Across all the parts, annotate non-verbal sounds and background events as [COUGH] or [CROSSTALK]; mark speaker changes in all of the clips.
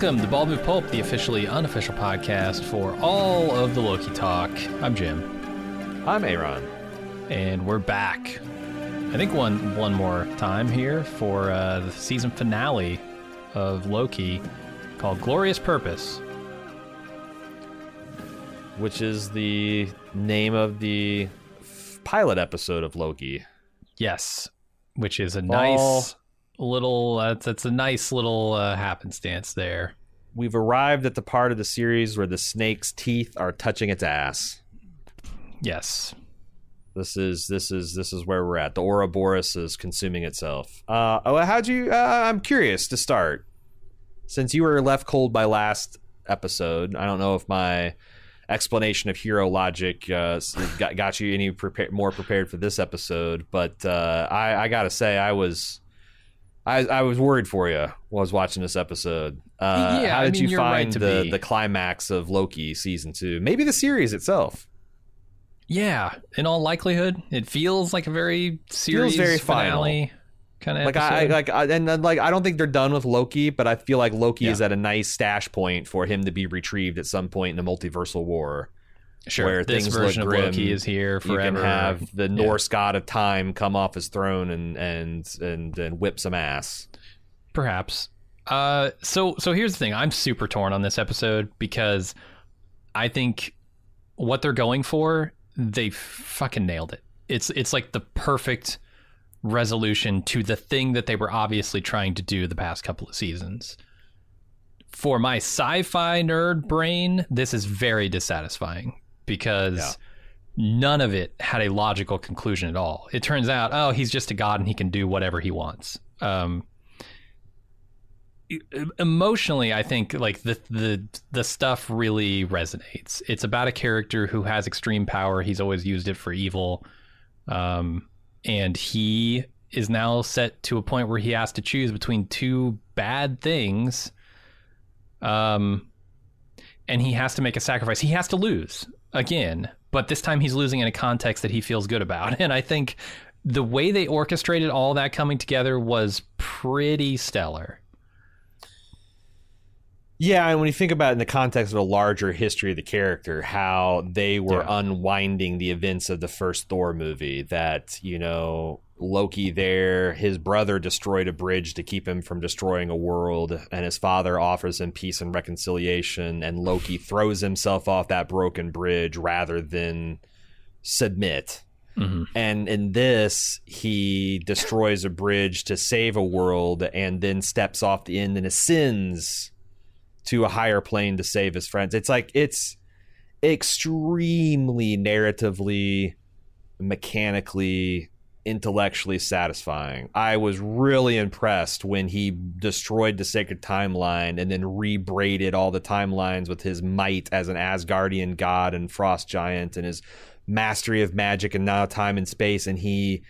Speaker 1: Welcome to Bald Move Pulp, the officially unofficial podcast for all of the Loki talk. I'm Jim,
Speaker 2: I'm Aaron.
Speaker 1: and we're back. I think one one more time here for uh, the season finale of Loki, called Glorious Purpose.
Speaker 2: which is the name of the f- pilot episode of Loki.
Speaker 1: Yes, which is a
Speaker 2: Fall.
Speaker 1: nice little. That's that's a nice little uh, happenstance there.
Speaker 2: We've arrived at the part of the series where the snake's teeth are touching its ass.
Speaker 1: Yes,
Speaker 2: This is this is this is where we're at. The Ouroboros is consuming itself. Uh, oh, how'd you? Uh, I'm curious to start. Since you were left cold by last episode, I don't know if my explanation of hero logic uh, got, got you any prepar- more prepared for this episode. But uh, I, I gotta say, I was. I, I was worried for you while I was watching this episode. Uh,
Speaker 1: Yeah,
Speaker 2: how
Speaker 1: I
Speaker 2: did
Speaker 1: mean,
Speaker 2: you
Speaker 1: right
Speaker 2: find
Speaker 1: to
Speaker 2: the,
Speaker 1: be.
Speaker 2: the climax of Loki season two? Maybe the series itself.
Speaker 1: yeah. In all likelihood, it feels like a very series
Speaker 2: very
Speaker 1: finale kind of
Speaker 2: like I, I like I, and then, like I don't think they're done with Loki, but I feel like Loki
Speaker 1: Yeah.
Speaker 2: is at a nice stash point for him to be retrieved at some point in the multiversal war.
Speaker 1: Sure
Speaker 2: where
Speaker 1: this
Speaker 2: things
Speaker 1: version
Speaker 2: look
Speaker 1: of Loki
Speaker 2: grim,
Speaker 1: is here forever.
Speaker 2: You
Speaker 1: forever.
Speaker 2: can have the Norse god of time come off his throne and and and and whip some ass.
Speaker 1: Perhaps. Uh, so so here's the thing. I'm super torn on this episode because I think what they're going for, they fucking nailed it. It's it's like the perfect resolution to the thing that they were obviously trying to do the past couple of seasons. For my sci-fi nerd brain, this is very dissatisfying because
Speaker 2: Yeah.
Speaker 1: none of it had a logical conclusion at all. It turns out, oh, he's just a god and he can do whatever he wants. Um, emotionally i think like the the the stuff really resonates it's about a character who has extreme power he's always used it for evil um and he is now set to a point where he has to choose between two bad things um and he has to make a sacrifice he has to lose again but this time he's losing in a context that he feels good about [LAUGHS] and i think the way they orchestrated all that coming together was pretty stellar
Speaker 2: Yeah, and when you think about it in the context of a larger history of the character, how they were
Speaker 1: Yeah.
Speaker 2: unwinding the events of the first Thor movie, that, you know, Loki there, his brother destroyed a bridge to keep him from destroying a world, and his father offers him peace and reconciliation, and Loki throws himself off that broken bridge rather than submit.
Speaker 1: Mhm.
Speaker 2: And in this, he destroys a bridge to save a world and then steps off the end and ascends to a higher plane to save his friends. It's like it's extremely narratively, mechanically, intellectually satisfying. I was really impressed when he destroyed the sacred timeline and then rebraided all the timelines with his might as an Asgardian god and frost giant and his mastery of magic and now time and space and he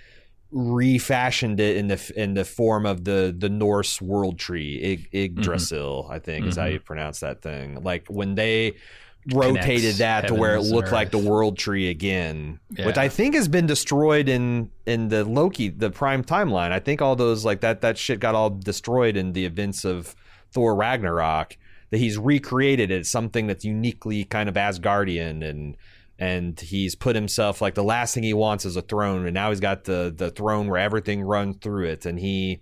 Speaker 2: refashioned it in the in the form of the the Norse world tree Ig- Yggdrasil I think is how
Speaker 1: Mhm.
Speaker 2: you pronounce that thing like when they rotated that to where it looked like the world tree again which I think has been destroyed in in the Loki the prime timeline. I think all those like that that shit got all destroyed in the events of Thor Ragnarok that he's recreated it as something that's uniquely kind of Asgardian and and he's put himself like the last thing he wants is a throne and now he's got the the throne where everything runs through it and he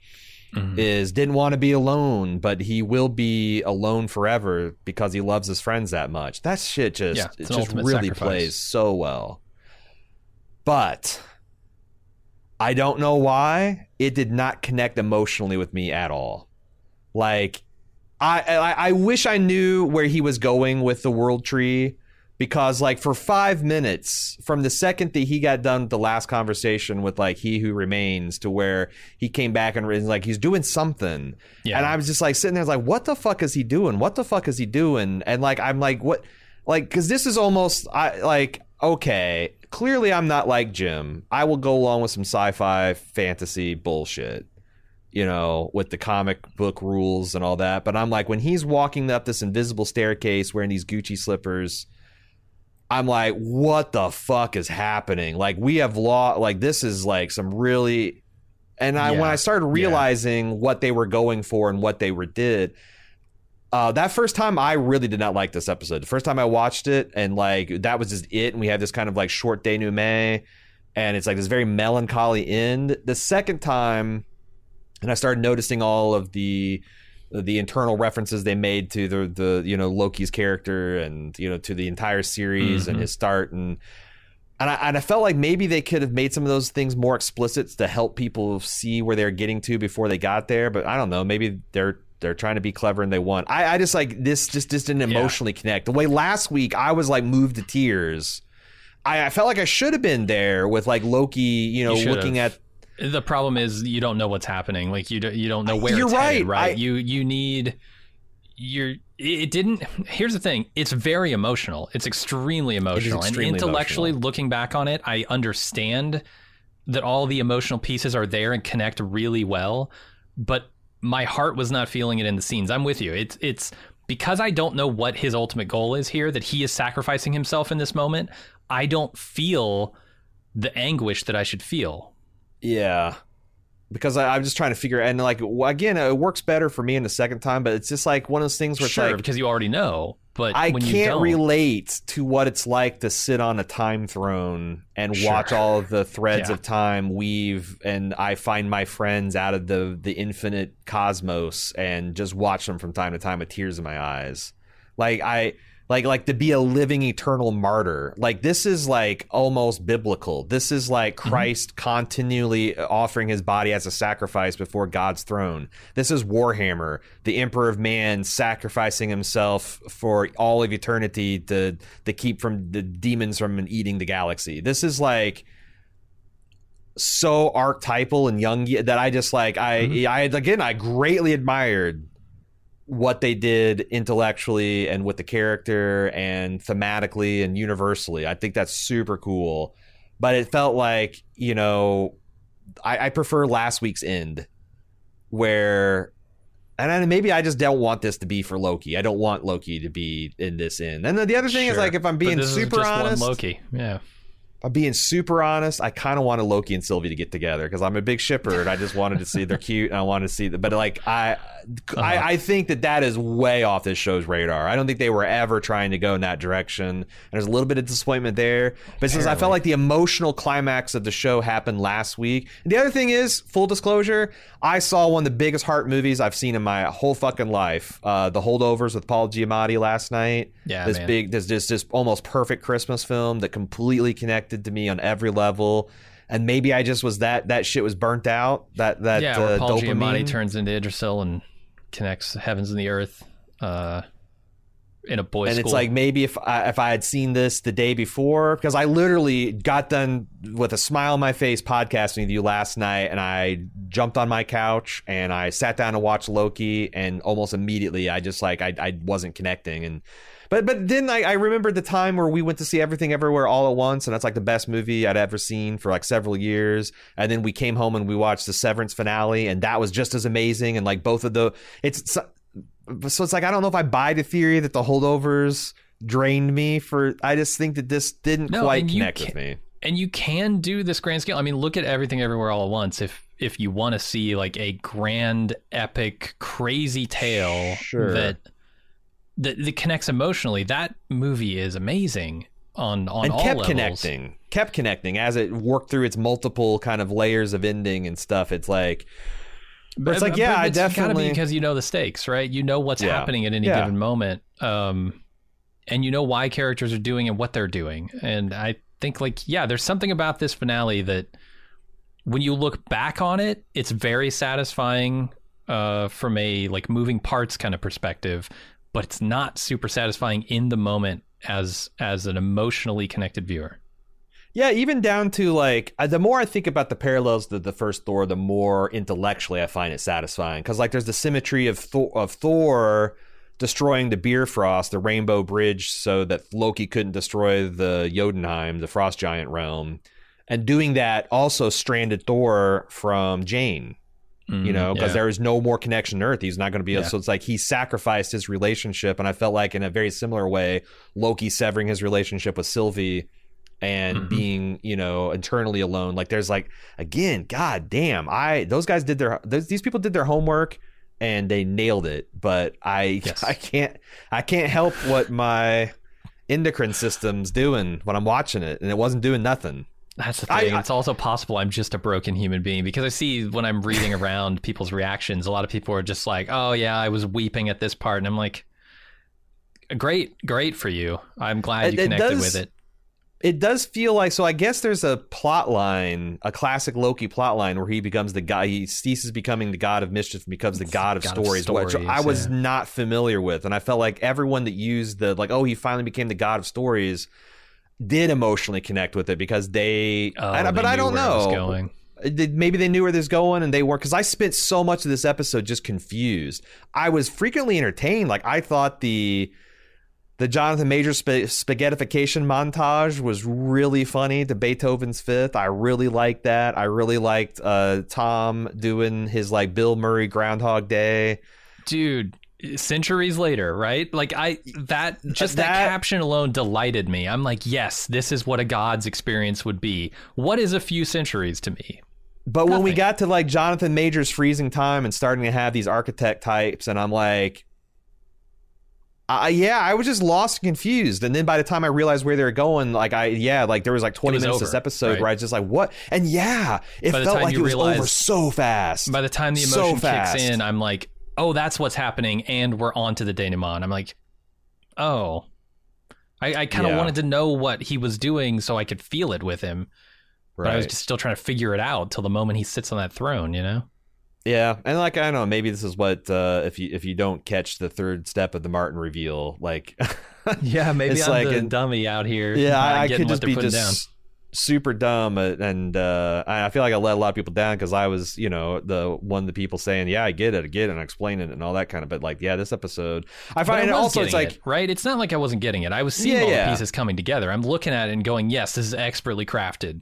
Speaker 1: Mhm.
Speaker 2: is didn't want to be alone but he will be alone forever because he loves his friends that much that shit just
Speaker 1: Yeah,
Speaker 2: it just really
Speaker 1: sacrifice.
Speaker 2: plays so well but I don't know why it did not connect emotionally with me at all. Like I, I I wish I knew where he was going with the world tree because like for 5 minutes from the second that he got done with the last conversation with like he who remains to where he came back and was like he's doing something
Speaker 1: Yeah.
Speaker 2: and I was just like sitting there like what the fuck is he doing what the fuck is he doing and like I'm like what like cuz this is almost I like okay clearly I'm not like Jim I will go along with some sci-fi fantasy bullshit you know, with the comic book rules and all that. But I'm like, when he's walking up this invisible staircase wearing these Gucci slippers, I'm like, what the fuck is happening? Like, we have law, like, this is like some really. And I, when I started realizing what they were going for and what they were did, Uh, that first time, I really did not like this episode. The first time I watched it, and like that was just it, and we had this kind of like short denouement, and it's like this very melancholy end. The second time, and I started noticing all of the the internal references they made to the the you know Loki's character and you know to the entire series
Speaker 1: Mm-hmm.
Speaker 2: and his start and and I, and I felt like maybe they could have made some of those things more explicit to help people see where they're getting to before they got there. But I don't know. Maybe they're they're trying to be clever and they want. I, I just like this just just didn't
Speaker 1: Yeah.
Speaker 2: emotionally connect. The way last week I was like moved to tears. I, I felt like I should have been there with like Loki, you know,
Speaker 1: You
Speaker 2: looking at
Speaker 1: The problem is you don't know what's happening. Like you, do, you don't know where
Speaker 2: You're
Speaker 1: it's headed,
Speaker 2: right.
Speaker 1: right?
Speaker 2: I-
Speaker 1: you, you need. You're. It didn't. Here's the thing. It's very emotional. It's extremely emotional.
Speaker 2: extremely
Speaker 1: and intellectually,
Speaker 2: emotional.
Speaker 1: looking back on it, I understand that all the emotional pieces are there and connect really well. But my heart was not feeling it in the scenes. I'm with you. It's it's because I don't know what his ultimate goal is here. That he is sacrificing himself in this moment. I don't feel the anguish that I should feel.
Speaker 2: Yeah. Because I, I'm just trying to figure and like again, it works better for me in the second time, but it's just like one of those things where
Speaker 1: sure,
Speaker 2: it's like
Speaker 1: because you already know. But
Speaker 2: I
Speaker 1: when
Speaker 2: can't relate to what it's like to sit on a time throne and
Speaker 1: Sure.
Speaker 2: watch all of the threads
Speaker 1: Yeah.
Speaker 2: of time weave and I find my friends out of the the infinite cosmos and just watch them from time to time with tears in my eyes. Like I like like to be a living eternal martyr. Like this is like almost biblical. This is like
Speaker 1: Mm-hmm.
Speaker 2: Christ continually offering his body as a sacrifice before God's throne. This is Warhammer, the Emperor of Man sacrificing himself for all of eternity to to keep from the demons from eating the galaxy. This is like so archetypal and young that I just like I
Speaker 1: Mhm.
Speaker 2: I again I greatly admired what they did intellectually and with the character and thematically and universally. I think that's super cool. But it felt like, you know, I, I prefer last week's end where and maybe I just don't want this to be for Loki. I don't want Loki to be in this end. And then the other thing is like if I'm being super honest,
Speaker 1: one Loki. Yeah.
Speaker 2: I'm being super honest, I kind of wanted Loki and Sylvie to get together because I'm a big shipper and I just wanted to see they're cute and I wanted to see the, but like I,
Speaker 1: Uh-huh.
Speaker 2: I, I think that that is way off this show's radar. I don't think they were ever trying to go in that direction. And there's a little bit of disappointment there, but since I felt like the emotional climax of the show happened last week. And the other thing is, full disclosure, I saw one of the biggest heart movies I've seen in my whole fucking life. Uh, the Holdovers with Paul Giamatti last night
Speaker 1: Yeah,
Speaker 2: this
Speaker 1: man.
Speaker 2: big this this this almost perfect Christmas film that completely connected to me on every level. And maybe I just was that that shit was burnt out. That that
Speaker 1: yeah,
Speaker 2: uh,
Speaker 1: Paul
Speaker 2: dopamine.
Speaker 1: Giamatti turns into Yggdrasil and connects heavens and the earth uh, in a boys'
Speaker 2: and
Speaker 1: school.
Speaker 2: it's like maybe if I, if I had seen this the day before, because I literally got done with a smile on my face podcasting with you last night, and I jumped on my couch and I sat down to watch Loki, and almost immediately I just like I, I wasn't connecting, and but but then I, I remembered the time where we went to see Everything Everywhere all at once, and that's like the best movie I'd ever seen for like several years, and then we came home and we watched the Severance finale, and that was just as amazing, and like both of the it's so it's like I don't know if I buy the theory that the holdovers drained me for. I just think that this didn't
Speaker 1: No,
Speaker 2: quite connect with
Speaker 1: can't-
Speaker 2: me.
Speaker 1: and you can do this grand scale. I mean, look at everything everywhere all at once. If if you want to see like a grand, epic, crazy tale
Speaker 2: Sure.
Speaker 1: that, that that connects emotionally, that movie is amazing on on all
Speaker 2: and
Speaker 1: all
Speaker 2: kept
Speaker 1: levels.
Speaker 2: connecting, kept connecting as it worked through its multiple kind of layers of ending and stuff. It's like, but it's like, yeah, I
Speaker 1: it's gotta
Speaker 2: definitely.
Speaker 1: be because you know the stakes, right? You know what's
Speaker 2: Yeah.
Speaker 1: happening at any
Speaker 2: Yeah.
Speaker 1: given moment, um, and you know why characters are doing and what they're doing. And I think, like, yeah, there's something about this finale that, when you look back on it, it's very satisfying uh, from a like moving parts kind of perspective, but it's not super satisfying in the moment as as an emotionally connected viewer.
Speaker 2: Yeah, even down to like the more I think about the parallels to the first Thor, the more intellectually I find it satisfying. Because like there's the symmetry of Thor, of Thor destroying the Bifrost, the Rainbow Bridge, so that Loki couldn't destroy the Jotunheim, the Frost Giant realm, and doing that also stranded Thor from Jane. You know, because
Speaker 1: Mm, yeah.
Speaker 2: there is no more connection to Earth. He's not going to be able.
Speaker 1: Yeah.
Speaker 2: So it's like he sacrificed his relationship, and I felt like in a very similar way, Loki severing his relationship with Sylvie and
Speaker 1: Mhm.
Speaker 2: being you know internally alone like there's like again god damn i those guys did their those, these people did their homework and they nailed it. But I
Speaker 1: Yes. [LAUGHS]
Speaker 2: I can't I can't help what my endocrine system's doing when I'm watching it, and it wasn't doing nothing.
Speaker 1: That's the thing.
Speaker 2: I-
Speaker 1: it's also possible I'm just a broken human being because I see when I'm reading around [LAUGHS] people's reactions, a lot of people are just like, "Oh yeah, I was weeping at this part," and I'm like, "Great, great for you. I'm glad you
Speaker 2: It- it
Speaker 1: connected
Speaker 2: does-
Speaker 1: with it."
Speaker 2: It does feel like so. I guess there's a plot line, a classic Loki plot line, where he becomes the guy. He ceases becoming the god of mischief and becomes the god of
Speaker 1: God of
Speaker 2: stories, which I was
Speaker 1: yeah.
Speaker 2: not familiar with. And I felt like everyone that used the like, oh, he finally became the god of stories, did emotionally connect with it because they.
Speaker 1: Oh,
Speaker 2: and-
Speaker 1: they
Speaker 2: but I don't
Speaker 1: where
Speaker 2: know.
Speaker 1: going.
Speaker 2: Maybe they knew where this was going and they were because I spent so much of this episode just confused. I was frequently entertained. Like I thought the the Jonathan Major sp- spaghettification montage was really funny to Beethoven's Fifth. I really liked that. I really liked uh, Tom doing his like Bill Murray Groundhog Day.
Speaker 1: dude centuries later right like i that just that,
Speaker 2: That-
Speaker 1: caption alone delighted me i'm like yes this is what a god's experience would be what is a few centuries to me
Speaker 2: But when we got to like Jonathan Major's freezing time and starting to have these architect types, and I'm like, I yeah, I was just lost and confused. And then by the time I realized where they were going, like I yeah, like there was like 20
Speaker 1: was
Speaker 2: minutes
Speaker 1: over,
Speaker 2: this episode
Speaker 1: right?
Speaker 2: where I was just like, what? And yeah, it felt like it was over so fast.
Speaker 1: by the time the
Speaker 2: So
Speaker 1: emotion
Speaker 2: fast.
Speaker 1: kicks in i'm like oh that's what's happening and we're on to the denouement. I'm like oh. I, I kind of
Speaker 2: Yeah.
Speaker 1: wanted to know what he was doing so i could feel it with him. But i was just still trying to figure it out till the moment he sits on that throne you know?
Speaker 2: Yeah, and like I don't know, maybe this is what uh, if you if you don't catch the third step of the Martin reveal, like [LAUGHS]
Speaker 1: yeah maybe
Speaker 2: It's
Speaker 1: i'm
Speaker 2: like an-
Speaker 1: dummy out here
Speaker 2: yeah, I, I could just be just super dumb, uh, and uh, I feel like I let a lot of people down because I was, you know, the one the people saying, "Yeah, I get it, I get it," and explaining it and all that kind of. But like, yeah, this episode, I find
Speaker 1: I
Speaker 2: it also it's like
Speaker 1: it, right. It's not like I wasn't getting it. I was seeing
Speaker 2: Yeah,
Speaker 1: all
Speaker 2: yeah.
Speaker 1: the pieces coming together. I'm looking at it and going, "Yes, this is expertly crafted."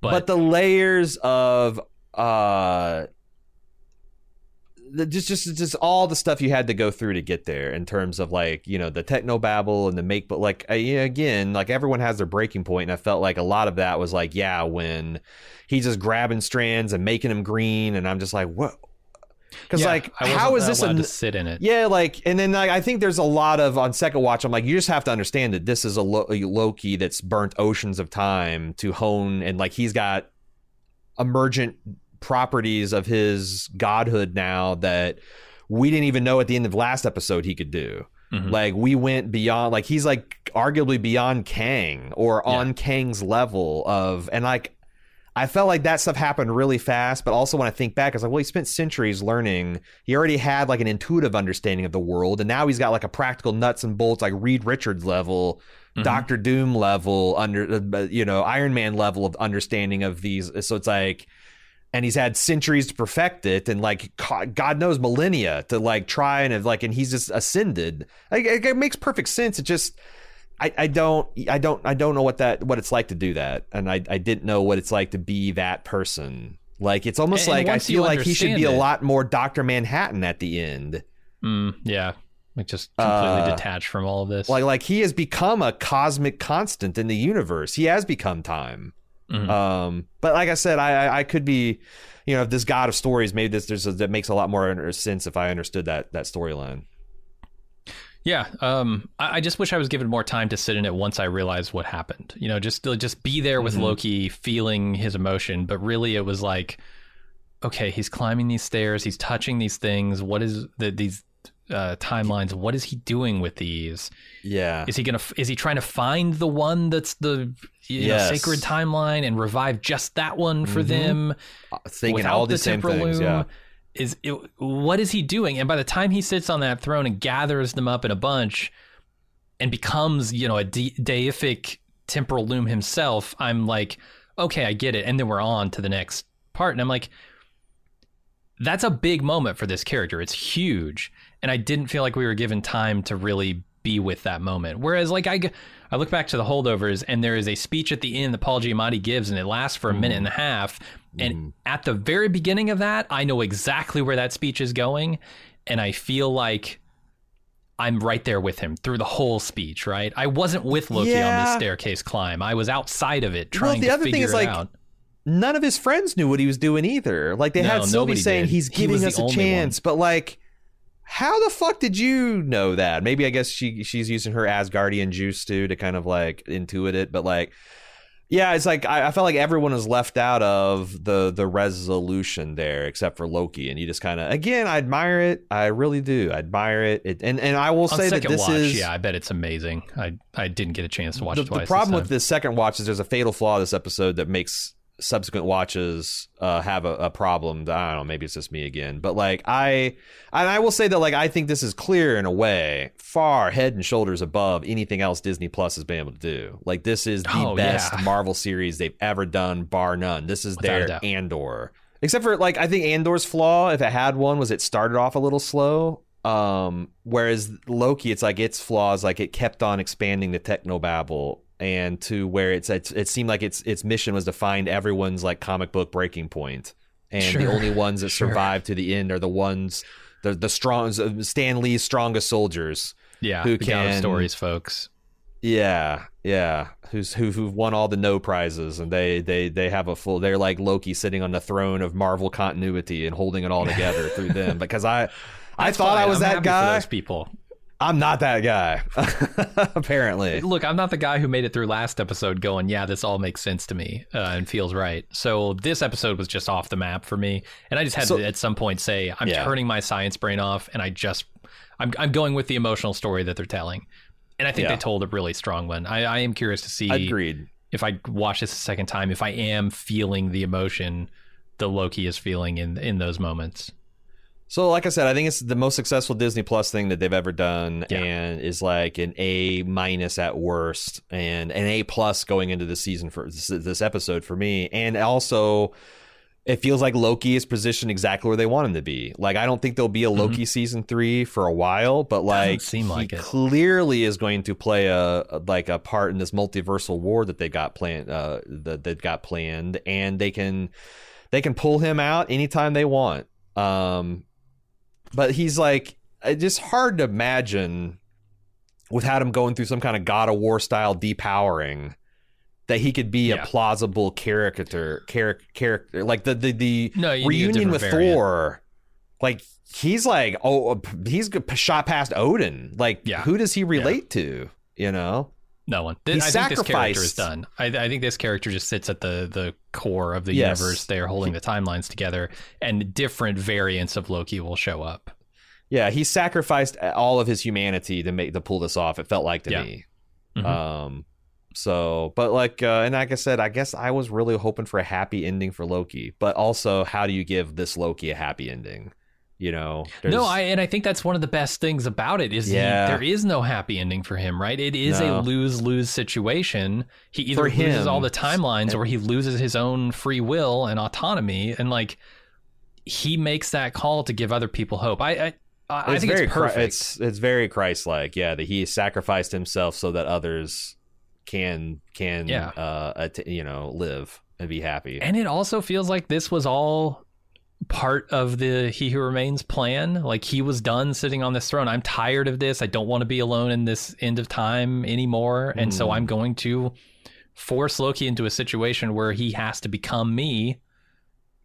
Speaker 2: but,
Speaker 1: But,
Speaker 2: the layers of uh just just just all the stuff you had to go through to get there in terms of like you know the techno babble and the make but like again like everyone has their breaking point and i felt like a lot of that was like yeah when he's just grabbing strands and making them green and i'm just like what because
Speaker 1: Yeah,
Speaker 2: like how is this a
Speaker 1: to sit in it?
Speaker 2: yeah, like, and then like, I think there's a lot of on second watch. I'm like, you just have to understand that this is a, Lo- a Loki that's burnt oceans of time to hone, and like he's got emergent properties of his godhood now that we didn't even know at the end of last episode he could do.
Speaker 1: Mhm.
Speaker 2: Like we went beyond, like he's like arguably beyond Kang or
Speaker 1: Yeah.
Speaker 2: on Kang's level of, and like I felt like that stuff happened really fast, but also when I think back, I was like, well, he spent centuries learning. He already had like an intuitive understanding of the world, and now he's got like a practical nuts and bolts, like Reed Richards level,
Speaker 1: Mhm.
Speaker 2: Doctor Doom level, under uh, you know Iron Man level of understanding of these. So it's like, and he's had centuries to perfect it, and like God knows millennia to like try and have, like, and he's just ascended. Like, it, it makes perfect sense. It just. I, I don't I don't I don't know what that what it's like to do that and I, I didn't know what it's like to be that person like it's almost
Speaker 1: And-
Speaker 2: like I feel like he should be a lot more Doctor Manhattan at the end
Speaker 1: Mm, yeah, like just completely
Speaker 2: Uh,
Speaker 1: detached from all of this.
Speaker 2: like like he has become a cosmic constant in the universe he has become time
Speaker 1: Mhm.
Speaker 2: um but like I said I I, could be you know if this God of stories maybe this there's a, that makes a lot more sense if I understood that that storyline
Speaker 1: Yeah, um, I, I just wish I was given more time to sit in it once I realized what happened. You know, just just be there with
Speaker 2: Mhm.
Speaker 1: Loki, feeling his emotion. But really, it was like, okay, he's climbing these stairs, he's touching these things. What is the, these uh, timelines? What is he doing with these?
Speaker 2: yeah
Speaker 1: Is he gonna? Is he trying to find the one that's the you know, sacred timeline and revive just that one for
Speaker 2: Mhm.
Speaker 1: them?
Speaker 2: thinking
Speaker 1: without
Speaker 2: all
Speaker 1: the
Speaker 2: the same
Speaker 1: temporal
Speaker 2: things
Speaker 1: loom,
Speaker 2: yeah
Speaker 1: Is it, what is he doing? And by the time he sits on that throne and gathers them up in a bunch and becomes, you know, a de- deific temporal loom himself, I'm like, okay, I get it. And then we're on to the next part, and I'm like, that's a big moment for this character. It's huge, and I didn't feel like we were given time to really be with that moment. Whereas, like I, I look back to the holdovers, and there is a speech at the end that Paul Giamatti gives, and it lasts for a minute and a mm. half. And mm. at the very beginning of that, I know exactly where that speech is going, and I feel like I'm right there with him through the whole speech. Right? I wasn't with Loki on this
Speaker 2: Yeah.
Speaker 1: staircase climb. I was outside of it trying Well,
Speaker 2: the
Speaker 1: to
Speaker 2: other thing is,
Speaker 1: it
Speaker 2: like,
Speaker 1: out.
Speaker 2: none of his friends knew what he was doing either. Like they
Speaker 1: No,
Speaker 2: had Sylvie saying
Speaker 1: did.
Speaker 2: he's giving
Speaker 1: the
Speaker 2: us a chance, but like how the fuck did you know that? Maybe I guess she she's using her Asgardian juice too to kind of like intuit it, but like yeah, it's like I, I felt like everyone was left out of the the resolution there except for Loki, and you just kind of again I admire it. I really do. I admire it. it and and I will
Speaker 1: On
Speaker 2: say that this
Speaker 1: watch,
Speaker 2: is
Speaker 1: yeah, I bet it's amazing. I I didn't get a chance to watch
Speaker 2: the,
Speaker 1: it twice.
Speaker 2: the problem
Speaker 1: this
Speaker 2: with this second watch is there's a fatal flaw this episode that makes subsequent watches uh, have a, a problem. I don't know. Maybe it's just me again, but like I, and I will say that like I think this is clear in a way, far head and shoulders above anything else Disney Plus has been able to do. Like this is the
Speaker 1: Oh,
Speaker 2: best
Speaker 1: yeah.
Speaker 2: Marvel series they've ever done, bar none. This is
Speaker 1: Without
Speaker 2: their. Andor. Except for like I think Andor's flaw, if it had one, was it started off a little slow. Um, whereas Loki, it's like its flaws, like it kept on expanding the technobabble and to where it's, it's it seemed like its its mission was to find everyone's like comic book breaking point, and the only ones that [LAUGHS]
Speaker 1: Sure.
Speaker 2: survive to the end are the ones the the strong Stan Lee's strongest soldiers.
Speaker 1: yeah,
Speaker 2: who
Speaker 1: the God of
Speaker 2: can-
Speaker 1: stories, folks.
Speaker 2: Yeah, yeah. Who's who who've won all the no prizes and they they they have a full they're like Loki sitting on the throne of Marvel continuity and holding it all together through them [LAUGHS] because I I
Speaker 1: That's
Speaker 2: thought I was
Speaker 1: I'm
Speaker 2: that guy.
Speaker 1: those people.
Speaker 2: I'm not that guy. [LAUGHS] Apparently.
Speaker 1: Look, I'm not the guy who made it through last episode going, yeah, this all makes sense to me uh, and feels right. So this episode was just off the map for me, and I just had
Speaker 2: So-
Speaker 1: to at some point say, I'm
Speaker 2: Yeah.
Speaker 1: turning my science brain off, and I just, I'm, I'm going with the emotional story that they're telling, and I think
Speaker 2: Yeah.
Speaker 1: they told a really strong one. I, I am curious to see
Speaker 2: Agreed.
Speaker 1: if I watch this a second time, if I am feeling the emotion the Loki is feeling in in those moments.
Speaker 2: So, like I said, I think it's the most successful Disney Plus thing that they've ever done,
Speaker 1: Yeah.
Speaker 2: and is like an A minus at worst, and an A plus going into the season for this, this episode for me. And also, it feels like Loki is positioned exactly where they want him to be. Like, I don't think there'll be a Loki season three for a while, but like,
Speaker 1: seem
Speaker 2: he
Speaker 1: it.
Speaker 2: clearly is going to play a, a- like a part in this multiversal war that they got planned. Uh, that they've got planned, and they can they can pull him out anytime they want. Um, but he's like it's just hard to imagine without him going through some kind of God of War style depowering that he could be
Speaker 1: Yeah.
Speaker 2: a plausible character character like the the, the
Speaker 1: No, you need a
Speaker 2: reunion with
Speaker 1: variant.
Speaker 2: Thor like he's like oh he's shot past Odin like
Speaker 1: Yeah.
Speaker 2: who does he relate to you know
Speaker 1: No one. I think this character is done. I, I think this character just sits at the the core of the
Speaker 2: Yes.
Speaker 1: universe. They are holding the timelines together, and different variants of Loki will show up.
Speaker 2: yeah he sacrificed all of his humanity to make to pull this off it felt like to
Speaker 1: Yeah.
Speaker 2: me
Speaker 1: Mhm.
Speaker 2: Um, so, but like, uh, and like I said, I guess I was really hoping for a happy ending for Loki, but also, how do you give this Loki a happy ending? You know,
Speaker 1: no, I and I think that's one of the best things about it is
Speaker 2: Yeah.
Speaker 1: he, there is no happy ending for him, right? It is
Speaker 2: No.
Speaker 1: a lose lose situation. He either loses all the timelines or he loses his own free will and autonomy, and like he makes that call to give other people hope. I I, I
Speaker 2: it's
Speaker 1: think
Speaker 2: very
Speaker 1: it's perfect.
Speaker 2: it's it's very Christ-like, yeah. That he sacrificed himself so that others can can
Speaker 1: Yeah.
Speaker 2: uh att- you know live and be happy.
Speaker 1: And it also feels like this was all part of the He Who Remains plan. Like he was done sitting on this throne. I'm tired of this. I don't want to be alone in this end of time anymore. And so
Speaker 2: Hmm.
Speaker 1: I'm going to force Loki into a situation where he has to become me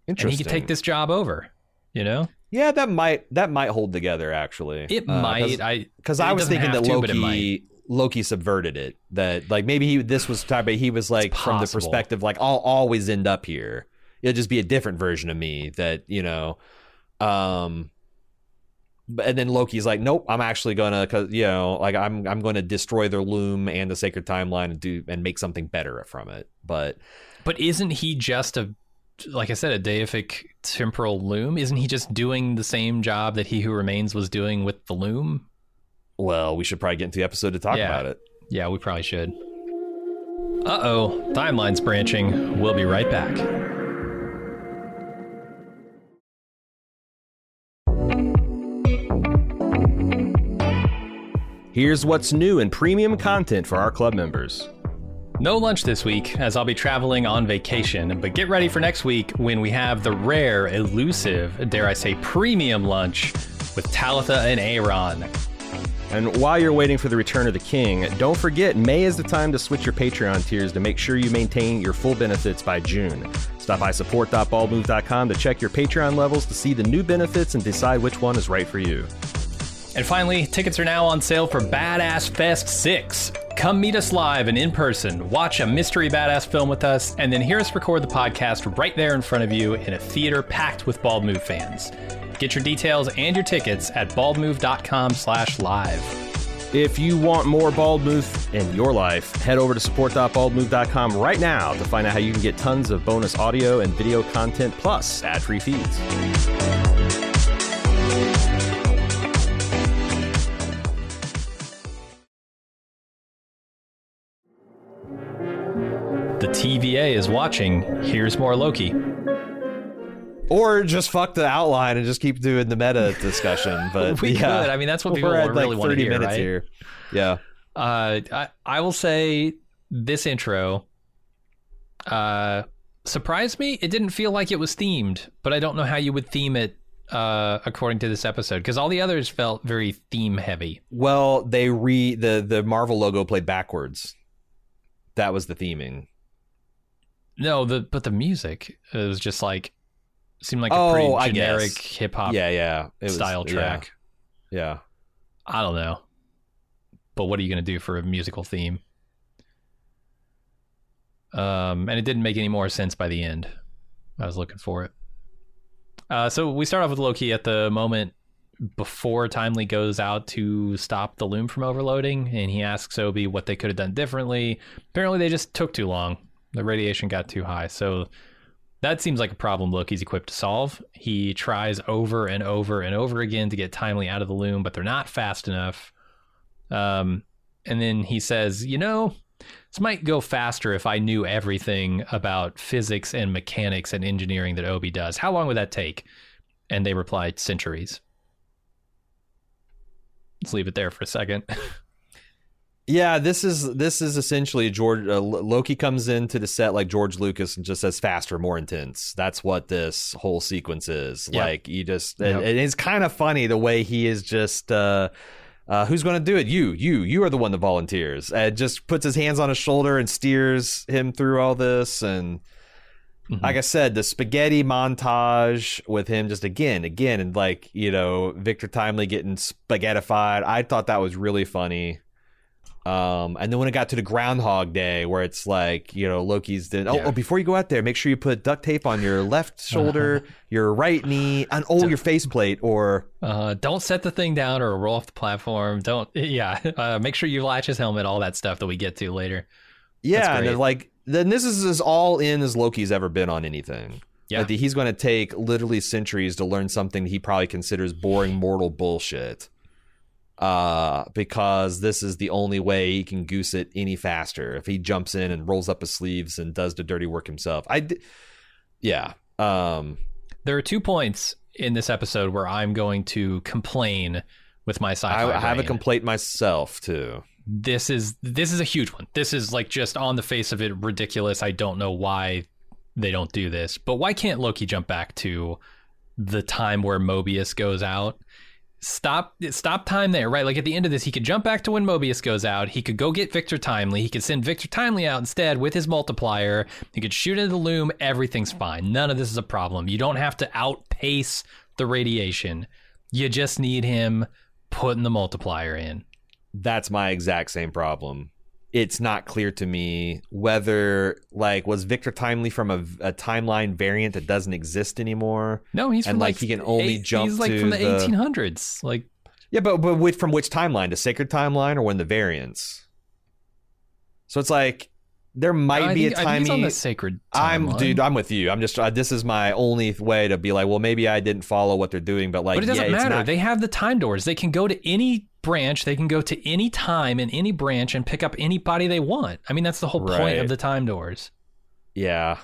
Speaker 1: and he
Speaker 2: Interesting.
Speaker 1: can take this job over. You know?
Speaker 2: Yeah, that might that might hold together actually.
Speaker 1: It
Speaker 2: Uh, 'cause-
Speaker 1: might. I
Speaker 2: because I was thinking that
Speaker 1: to,
Speaker 2: Loki Loki subverted it. That like maybe he this was time, but he was like from the perspective like I'll always end up here. It'll just be a different version of me that you know. Um, but and then Loki's like, nope, I'm actually gonna, cause you know, like I'm I'm going to destroy their loom and the sacred timeline and do and make something better from it. But
Speaker 1: but isn't he just a like I said, a deific temporal loom? Isn't he just doing the same job that He Who Remains was doing with the loom?
Speaker 2: well, we should probably get into the episode to talk
Speaker 1: Yeah.
Speaker 2: about it.
Speaker 1: Yeah, we probably should. Uh oh, timeline's branching. We'll be right back.
Speaker 3: Here's what's new in premium content for our club members.
Speaker 1: No lunch this week, as I'll be traveling on vacation, but get ready for next week when we have the rare, elusive, dare I say, premium lunch with Talitha and Aaron.
Speaker 3: And while you're waiting for the return of the king, don't forget May is the time to switch your Patreon tiers to make sure you maintain your full benefits by June. Stop by support.baldmove.com to check your Patreon levels to see the new benefits and decide which one is right for you.
Speaker 1: And finally, tickets are now on sale for Badass Fest 6. Come meet us live and in person, watch a mystery badass film with us, and then hear us record the podcast right there in front of you in a theater packed with Bald Move fans. Get your details and your tickets at baldmove.com slash live.
Speaker 3: If you want more Bald Move in your life, head over to support.baldmove.com right now to find out how you can get tons of bonus audio and video content plus ad-free feeds.
Speaker 1: The TVA is watching. Here's more Loki.
Speaker 2: Or just fuck the outline and just keep doing the meta discussion. [LAUGHS] But
Speaker 1: We
Speaker 2: yeah,
Speaker 1: could. I mean, that's what people
Speaker 2: we're at
Speaker 1: really
Speaker 2: like
Speaker 1: want to
Speaker 2: 30
Speaker 1: hear,
Speaker 2: minutes
Speaker 1: right?
Speaker 2: here. Yeah.
Speaker 1: Uh, I, I will say this intro uh, surprised me. It didn't feel like it was themed, but I don't know how you would theme it uh, according to this episode because all the others felt very theme heavy.
Speaker 2: Well, they re the the Marvel logo played backwards. That was the theming.
Speaker 1: No, the but the music it was just like seemed like a
Speaker 2: Oh,
Speaker 1: pretty generic hip hop
Speaker 2: yeah, yeah. Was-
Speaker 1: style
Speaker 2: yeah,
Speaker 1: track.
Speaker 2: Yeah.
Speaker 1: I don't know, but what are you gonna do for a musical theme? Um, and it didn't make any more sense by the end. I was looking for it. Uh, so we start off with Loki at the moment before Timely goes out to stop the loom from overloading, and he asks OB what they could have done differently. Apparently, they just took too long. The radiation got too high. So that seems like a problem Loki's equipped to solve. He tries over and over and over again to get Timely out of the loom, but they're not fast enough. Um, and then he says, You know, this might go faster if I knew everything about physics and mechanics and engineering that OB does. How long would that take? And they replied, Centuries. Let's leave it there for a second. [LAUGHS]
Speaker 2: Yeah, this is this is essentially George uh, Loki comes into the set like George Lucas and just says faster, more intense. That's what this whole sequence is.
Speaker 1: Yep.
Speaker 2: Like you just
Speaker 1: Yep.
Speaker 2: it, it's kind of funny the way he is just uh uh, who's going to do it? You, you, you are the one that volunteers. And just puts his hands on his shoulder and steers him through all this. And
Speaker 1: Mhm.
Speaker 2: like I said, the spaghetti montage with him just again, again, and like you know Victor Timely getting spaghettified. I thought that was really funny. Um, and then when it got to the Groundhog Day, where it's like you know Loki's doing, oh,
Speaker 1: Yeah.
Speaker 2: oh, before you go out there, make sure you put duct tape on your left [LAUGHS] shoulder, your right knee, and oh, your faceplate, or
Speaker 1: Uh, don't set the thing down or roll off the platform. Don't, yeah. [LAUGHS] Uh, make sure you latch his helmet, all that stuff that we get to later.
Speaker 2: Yeah, and then, like then this is as all in as Loki's ever been on anything.
Speaker 1: Yeah.
Speaker 2: Like, he's going to take literally centuries to learn something he probably considers boring mortal bullshit. Uh, because this is the only way he can goose it any faster. If he jumps in and rolls up his sleeves and does the dirty work himself, I, d- yeah, um,
Speaker 1: There are two points in this episode where I'm going to complain with my sci-fi.
Speaker 2: I, I have a complaint myself too.
Speaker 1: this is this is a huge one. This is like just on the face of it ridiculous. I don't know why they don't do this. But why can't Loki jump back to the time where Mobius goes out? Stop stop time there, right? Like at the end of this, he could jump back to when Mobius goes out. He could go get Victor Timely. He could send Victor Timely out instead with his multiplier. He could shoot into the loom. Everything's fine. None of this is a problem. You don't have to outpace the radiation. You just need him putting the multiplier in.
Speaker 2: that's my exact same problem. It's not clear to me whether like was Victor Timely from a, a timeline variant that doesn't exist anymore.
Speaker 1: No, he's
Speaker 2: And,
Speaker 1: from
Speaker 2: like, he can only
Speaker 1: eight-
Speaker 2: jump
Speaker 1: He's like from the
Speaker 2: the-
Speaker 1: eighteen hundreds. Like
Speaker 2: Yeah, but but which, from which timeline? The sacred timeline or when the variants? So it's like there might
Speaker 1: I
Speaker 2: be
Speaker 1: think,
Speaker 2: a time
Speaker 1: he's on the sacred.
Speaker 2: I'm dude. I'm with you. I'm just. Uh, this is my only way to be like, well, maybe I didn't follow what they're doing, but like,
Speaker 1: but it doesn't
Speaker 2: yeah, it's
Speaker 1: matter.
Speaker 2: not-
Speaker 1: They have the time doors. They can go to any branch. They can go to any time in any branch and pick up anybody they want. I mean, that's the whole point of the time doors.
Speaker 2: Yeah.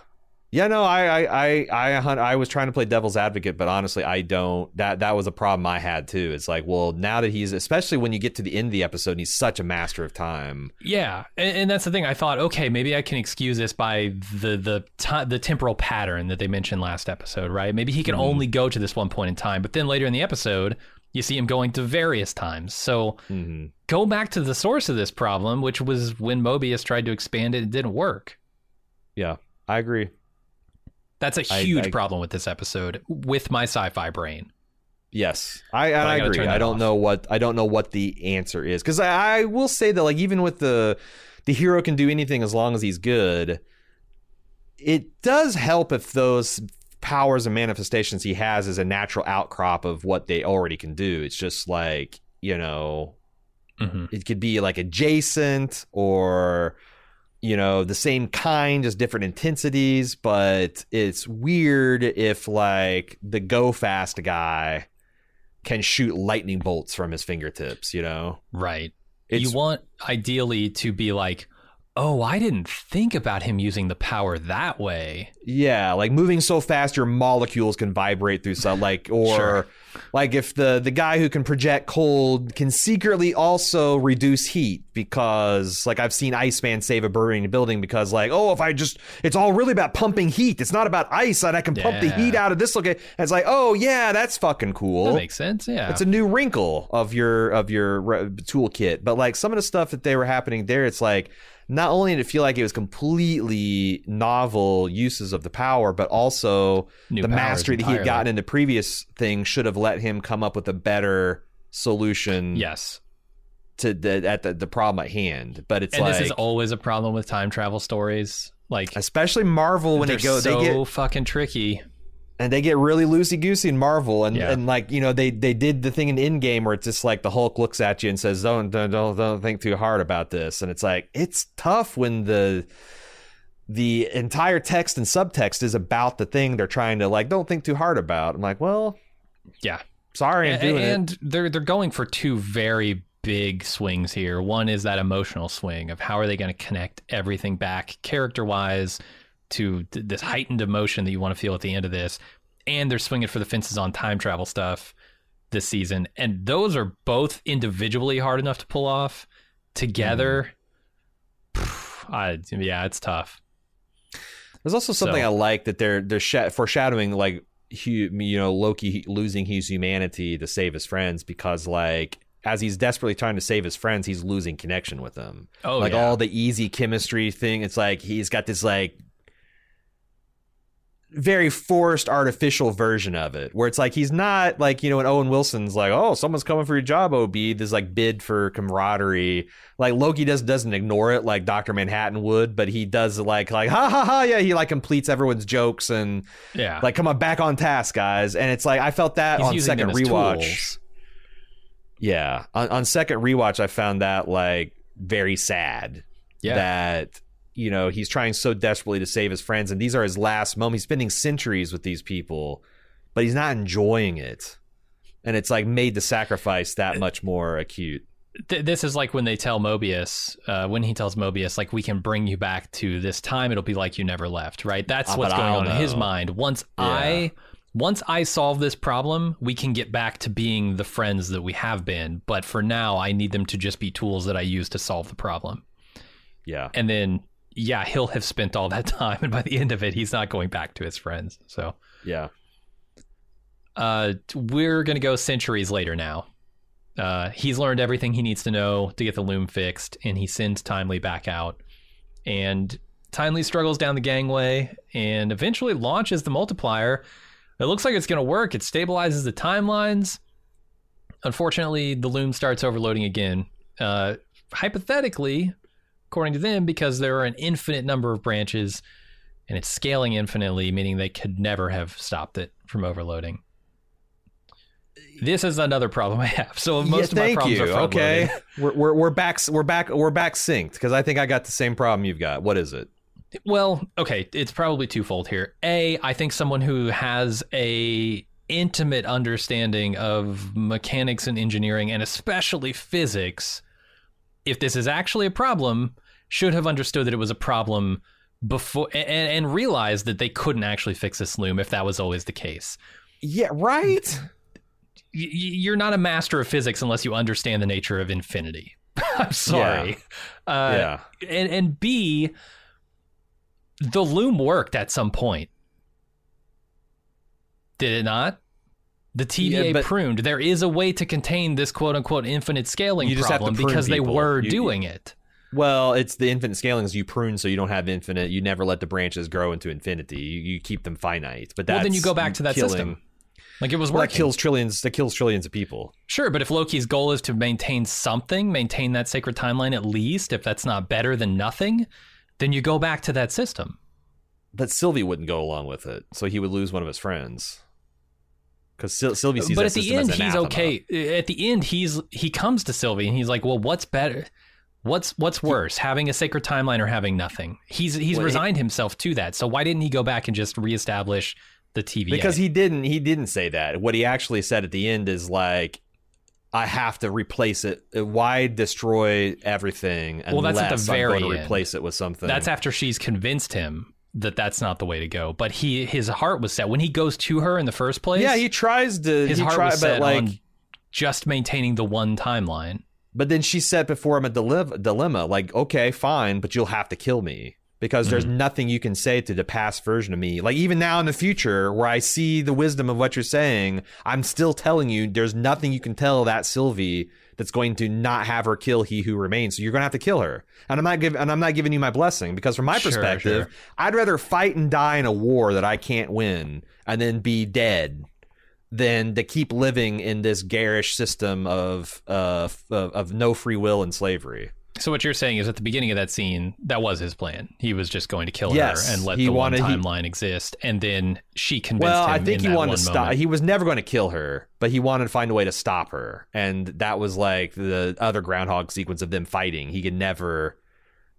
Speaker 2: Yeah, no, I, I, I, I, I was trying to play devil's advocate, but honestly, I don't. That that was a problem I had too. It's like, well, now that he's, especially when you get to the end of the episode, and he's such a master of time.
Speaker 1: Yeah, and, and that's the thing. I thought, okay, maybe I can excuse this by the the ti the temporal pattern that they mentioned last episode, right? Maybe he can
Speaker 2: Mm-hmm.
Speaker 1: only go to this one point in time, but then later in the episode, you see him going to various times. So
Speaker 2: hmm
Speaker 1: go back to the source of this problem, which was when Mobius tried to expand it, it didn't work.
Speaker 2: Yeah, I agree.
Speaker 1: That's a huge
Speaker 2: I-
Speaker 1: problem with this episode with my sci-fi brain.
Speaker 2: Yes, I,
Speaker 1: I
Speaker 2: I, agree. I don't
Speaker 1: off.
Speaker 2: know what I don't know what the answer is because I, I will say that like even with the the hero can do anything as long as he's good. It does help if those powers and manifestations he has is a natural outcrop of what they already can do. It's just like you know
Speaker 1: hmm
Speaker 2: it could be like adjacent or you know the same kind just different intensities but it's weird if like the go fast guy can shoot lightning bolts from his fingertips you know
Speaker 1: Right.
Speaker 2: it's
Speaker 1: you want ideally to be like, oh, I didn't think about him using the power that way.
Speaker 2: yeah like moving so fast your molecules can vibrate through some like [LAUGHS] or
Speaker 1: Sure.
Speaker 2: like if the the guy who can project cold can secretly also reduce heat because like I've seen Iceman save a burning building because like oh if I just it's all really about pumping heat it's not about ice and I can pump the heat out of this location and it's like oh yeah that's fucking cool
Speaker 1: That makes sense. Yeah.
Speaker 2: it's a new wrinkle of your of your re- toolkit but like some of the stuff that they were happening there it's like not only did it feel like it was completely novel uses of the power but also
Speaker 1: New
Speaker 2: the mastery that he had gotten in the previous thing should have let him come up with a better solution
Speaker 1: yes.
Speaker 2: to the at the, the problem at hand but it's
Speaker 1: And
Speaker 2: like
Speaker 1: this is always a problem with time travel stories. Like,
Speaker 2: especially marvel when they go
Speaker 1: so
Speaker 2: they get
Speaker 1: fucking tricky.
Speaker 2: And they get really loosey goosey in Marvel, and,
Speaker 1: Yeah.
Speaker 2: and like you know they they did the thing in Endgame where it's just like the Hulk looks at you and says don't don't don't, don't think too hard about this, and it's like it's tough when the the entire text and subtext is about the thing they're trying to like don't think too hard about. I'm like, well,
Speaker 1: Yeah.
Speaker 2: sorry, I'm doing it.
Speaker 1: and they're they're going for two very big swings here. One is that emotional swing of how are they going to connect everything back character wise to th- this heightened emotion that you want to feel at the end of this, and they're swinging for the fences on time travel stuff this season, and those are both individually hard enough to pull off. Together, mm-hmm. phew, I, yeah, it's tough.
Speaker 2: There's also something
Speaker 1: So-
Speaker 2: I like that they're they're sh- foreshadowing like you know Loki losing his humanity to save his friends because like as he's desperately trying to save his friends, he's losing connection with them.
Speaker 1: Oh,
Speaker 2: like
Speaker 1: yeah.
Speaker 2: all the easy chemistry thing. It's like he's got this like very forced artificial version of it where it's like he's not like you know when owen wilson's like oh someone's coming for your job OB this like bid for camaraderie. Like loki does doesn't ignore it like dr manhattan would but he does like like ha ha ha yeah he like completes everyone's jokes and
Speaker 1: yeah,
Speaker 2: like come on back on task guys. And it's like i felt that
Speaker 1: He's
Speaker 2: on second rewatch.
Speaker 1: tools.
Speaker 2: yeah on, on second rewatch i found that like very sad
Speaker 1: Yeah,
Speaker 2: that you know he's trying so desperately to save his friends and these are his last moments he's spending centuries with these people but he's not enjoying it and it's like made the sacrifice that much more acute
Speaker 1: Th- this is like when they tell Mobius, uh, when he tells Mobius, like, we can bring you back to this time. It'll be like you never left, right? That's
Speaker 2: Ah,
Speaker 1: what's going on in his mind. Once
Speaker 2: Yeah.
Speaker 1: I, once I solve this problem, we can get back to being the friends that we have been. But for now, I need them to just be tools that I use to solve the problem.
Speaker 2: yeah
Speaker 1: And then, yeah, he'll have spent all that [LAUGHS] time, and by the end of it, he's not going back to his friends. So,
Speaker 2: yeah
Speaker 1: uh, we're going to go centuries later now. Uh, he's learned everything he needs to know to get the loom fixed, and he sends Timely back out. And Timely struggles down the gangway and eventually launches the multiplier. It looks like it's going to work. It stabilizes the timelines. Unfortunately, the loom starts overloading again. Uh, hypothetically, according to them, because there are an infinite number of branches and it's scaling infinitely, meaning they could never have stopped it from overloading. This is another problem [LAUGHS] I have. So most
Speaker 2: yeah,
Speaker 1: of my
Speaker 2: thank
Speaker 1: problems
Speaker 2: you
Speaker 1: are
Speaker 2: okay we're, we're, we're back we're back we're back synced because i think i got the same problem you've got what is it
Speaker 1: Well, okay, it's probably twofold here. A, I think someone who has a intimate understanding of mechanics and engineering and especially physics, if this is actually a problem, should have understood that it was a problem before and, and realized that they couldn't actually fix this loom if that was always the case.
Speaker 2: yeah right
Speaker 1: You're not a master of physics unless you understand the nature of infinity. [LAUGHS] I'm sorry. Uh,
Speaker 2: yeah
Speaker 1: and and B, the loom worked at some point. Did it not? The TVA
Speaker 2: Yeah,
Speaker 1: pruned. There is a way to contain this quote unquote infinite scaling
Speaker 2: You just have to
Speaker 1: problem because they were
Speaker 2: You-
Speaker 1: doing it.
Speaker 2: Well, it's the infinite scaling is you prune so you don't have infinite. You never let the branches grow into infinity. You, you keep them finite. But that's
Speaker 1: Well, then you go back to that
Speaker 2: killing.
Speaker 1: system. Like it was
Speaker 2: Well,
Speaker 1: working.
Speaker 2: that kills trillions. That kills trillions of people.
Speaker 1: Sure, but if Loki's goal is to maintain something, maintain that sacred timeline at least, if that's not better than nothing, then you go back to that system.
Speaker 2: But Sylvie wouldn't go along with it, so he would lose one of his friends. Because Syl- Sylvie sees
Speaker 1: but at the end, he's okay. At the end, he's he comes to Sylvie and he's like, "Well, what's better? What's what's worse, having a sacred timeline or having nothing?" He's he's
Speaker 2: Well, he-
Speaker 1: resigned himself to that. So why didn't he go back and just reestablish the TV?
Speaker 2: Because he didn't. He didn't say that. What he actually said at the end is like, "I have to replace it. Why destroy everything
Speaker 1: Well, that's at the very
Speaker 2: I'm going to
Speaker 1: end.
Speaker 2: replace it with something?"
Speaker 1: That's after she's convinced him that that's not the way to go. But he his heart was set when he goes to her in the first place.
Speaker 2: yeah. He tries to.
Speaker 1: his
Speaker 2: he
Speaker 1: heart
Speaker 2: try,
Speaker 1: was set
Speaker 2: but like,
Speaker 1: on just maintaining the one timeline.
Speaker 2: but then she set before him a dile- dilemma. Like, okay, fine, but you'll have to kill me. Because there's
Speaker 1: Mm-hmm.
Speaker 2: nothing you can say to the past version of me. Like even now in the future, where I see the wisdom of what you're saying, I'm still telling you there's nothing you can tell that Sylvie that's going to not have her kill he who remains. So you're going to have to kill her. And I'm not giving and I'm not giving you my blessing because from my
Speaker 1: Sure,
Speaker 2: perspective,
Speaker 1: sure.
Speaker 2: I'd rather fight and die in a war that I can't win and then be dead than to keep living in this garish system of uh of, of no free will and slavery.
Speaker 1: So what you're saying is at the beginning of that scene, that was his plan. He was just going to kill
Speaker 2: Yes,
Speaker 1: her and let
Speaker 2: he
Speaker 1: the
Speaker 2: wanted-
Speaker 1: one timeline exist, and then she convinced
Speaker 2: Well,
Speaker 1: him.
Speaker 2: I think
Speaker 1: in
Speaker 2: he wanted to stop.
Speaker 1: moment.
Speaker 2: He was never going to kill her, but he wanted to find a way to stop her, and that was like the other groundhog sequence of them fighting. He could never.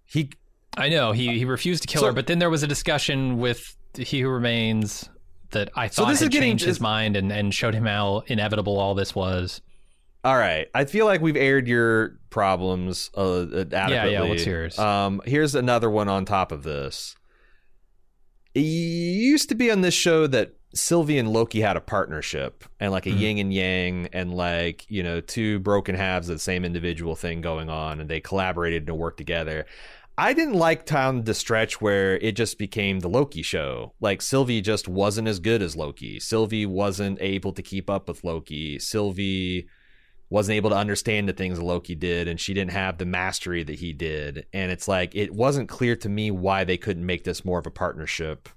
Speaker 2: He
Speaker 1: I know he he refused to kill
Speaker 2: So-
Speaker 1: her, but then there was a discussion with He Who Remains that I thought So
Speaker 2: this
Speaker 1: had
Speaker 2: is getting-
Speaker 1: changed his mind and, and showed him how inevitable all this was.
Speaker 2: All right. I feel like we've aired your problems uh, adequately.
Speaker 1: Yeah, yeah, what's yours?
Speaker 2: Um, here's another one on top of this. It used to be on this show that Sylvie and Loki had a partnership and like a
Speaker 1: Mhm.
Speaker 2: yin and yang and like, you know, two broken halves of the same individual thing going on and they collaborated and worked together. I didn't like Town the stretch where it just became the Loki show. Like Sylvie just wasn't as good as Loki. Sylvie wasn't able to keep up with Loki. Sylvie wasn't able to understand the things Loki did, and she didn't have the mastery that he did. And it's like it wasn't clear to me why they couldn't make this more of a partnership.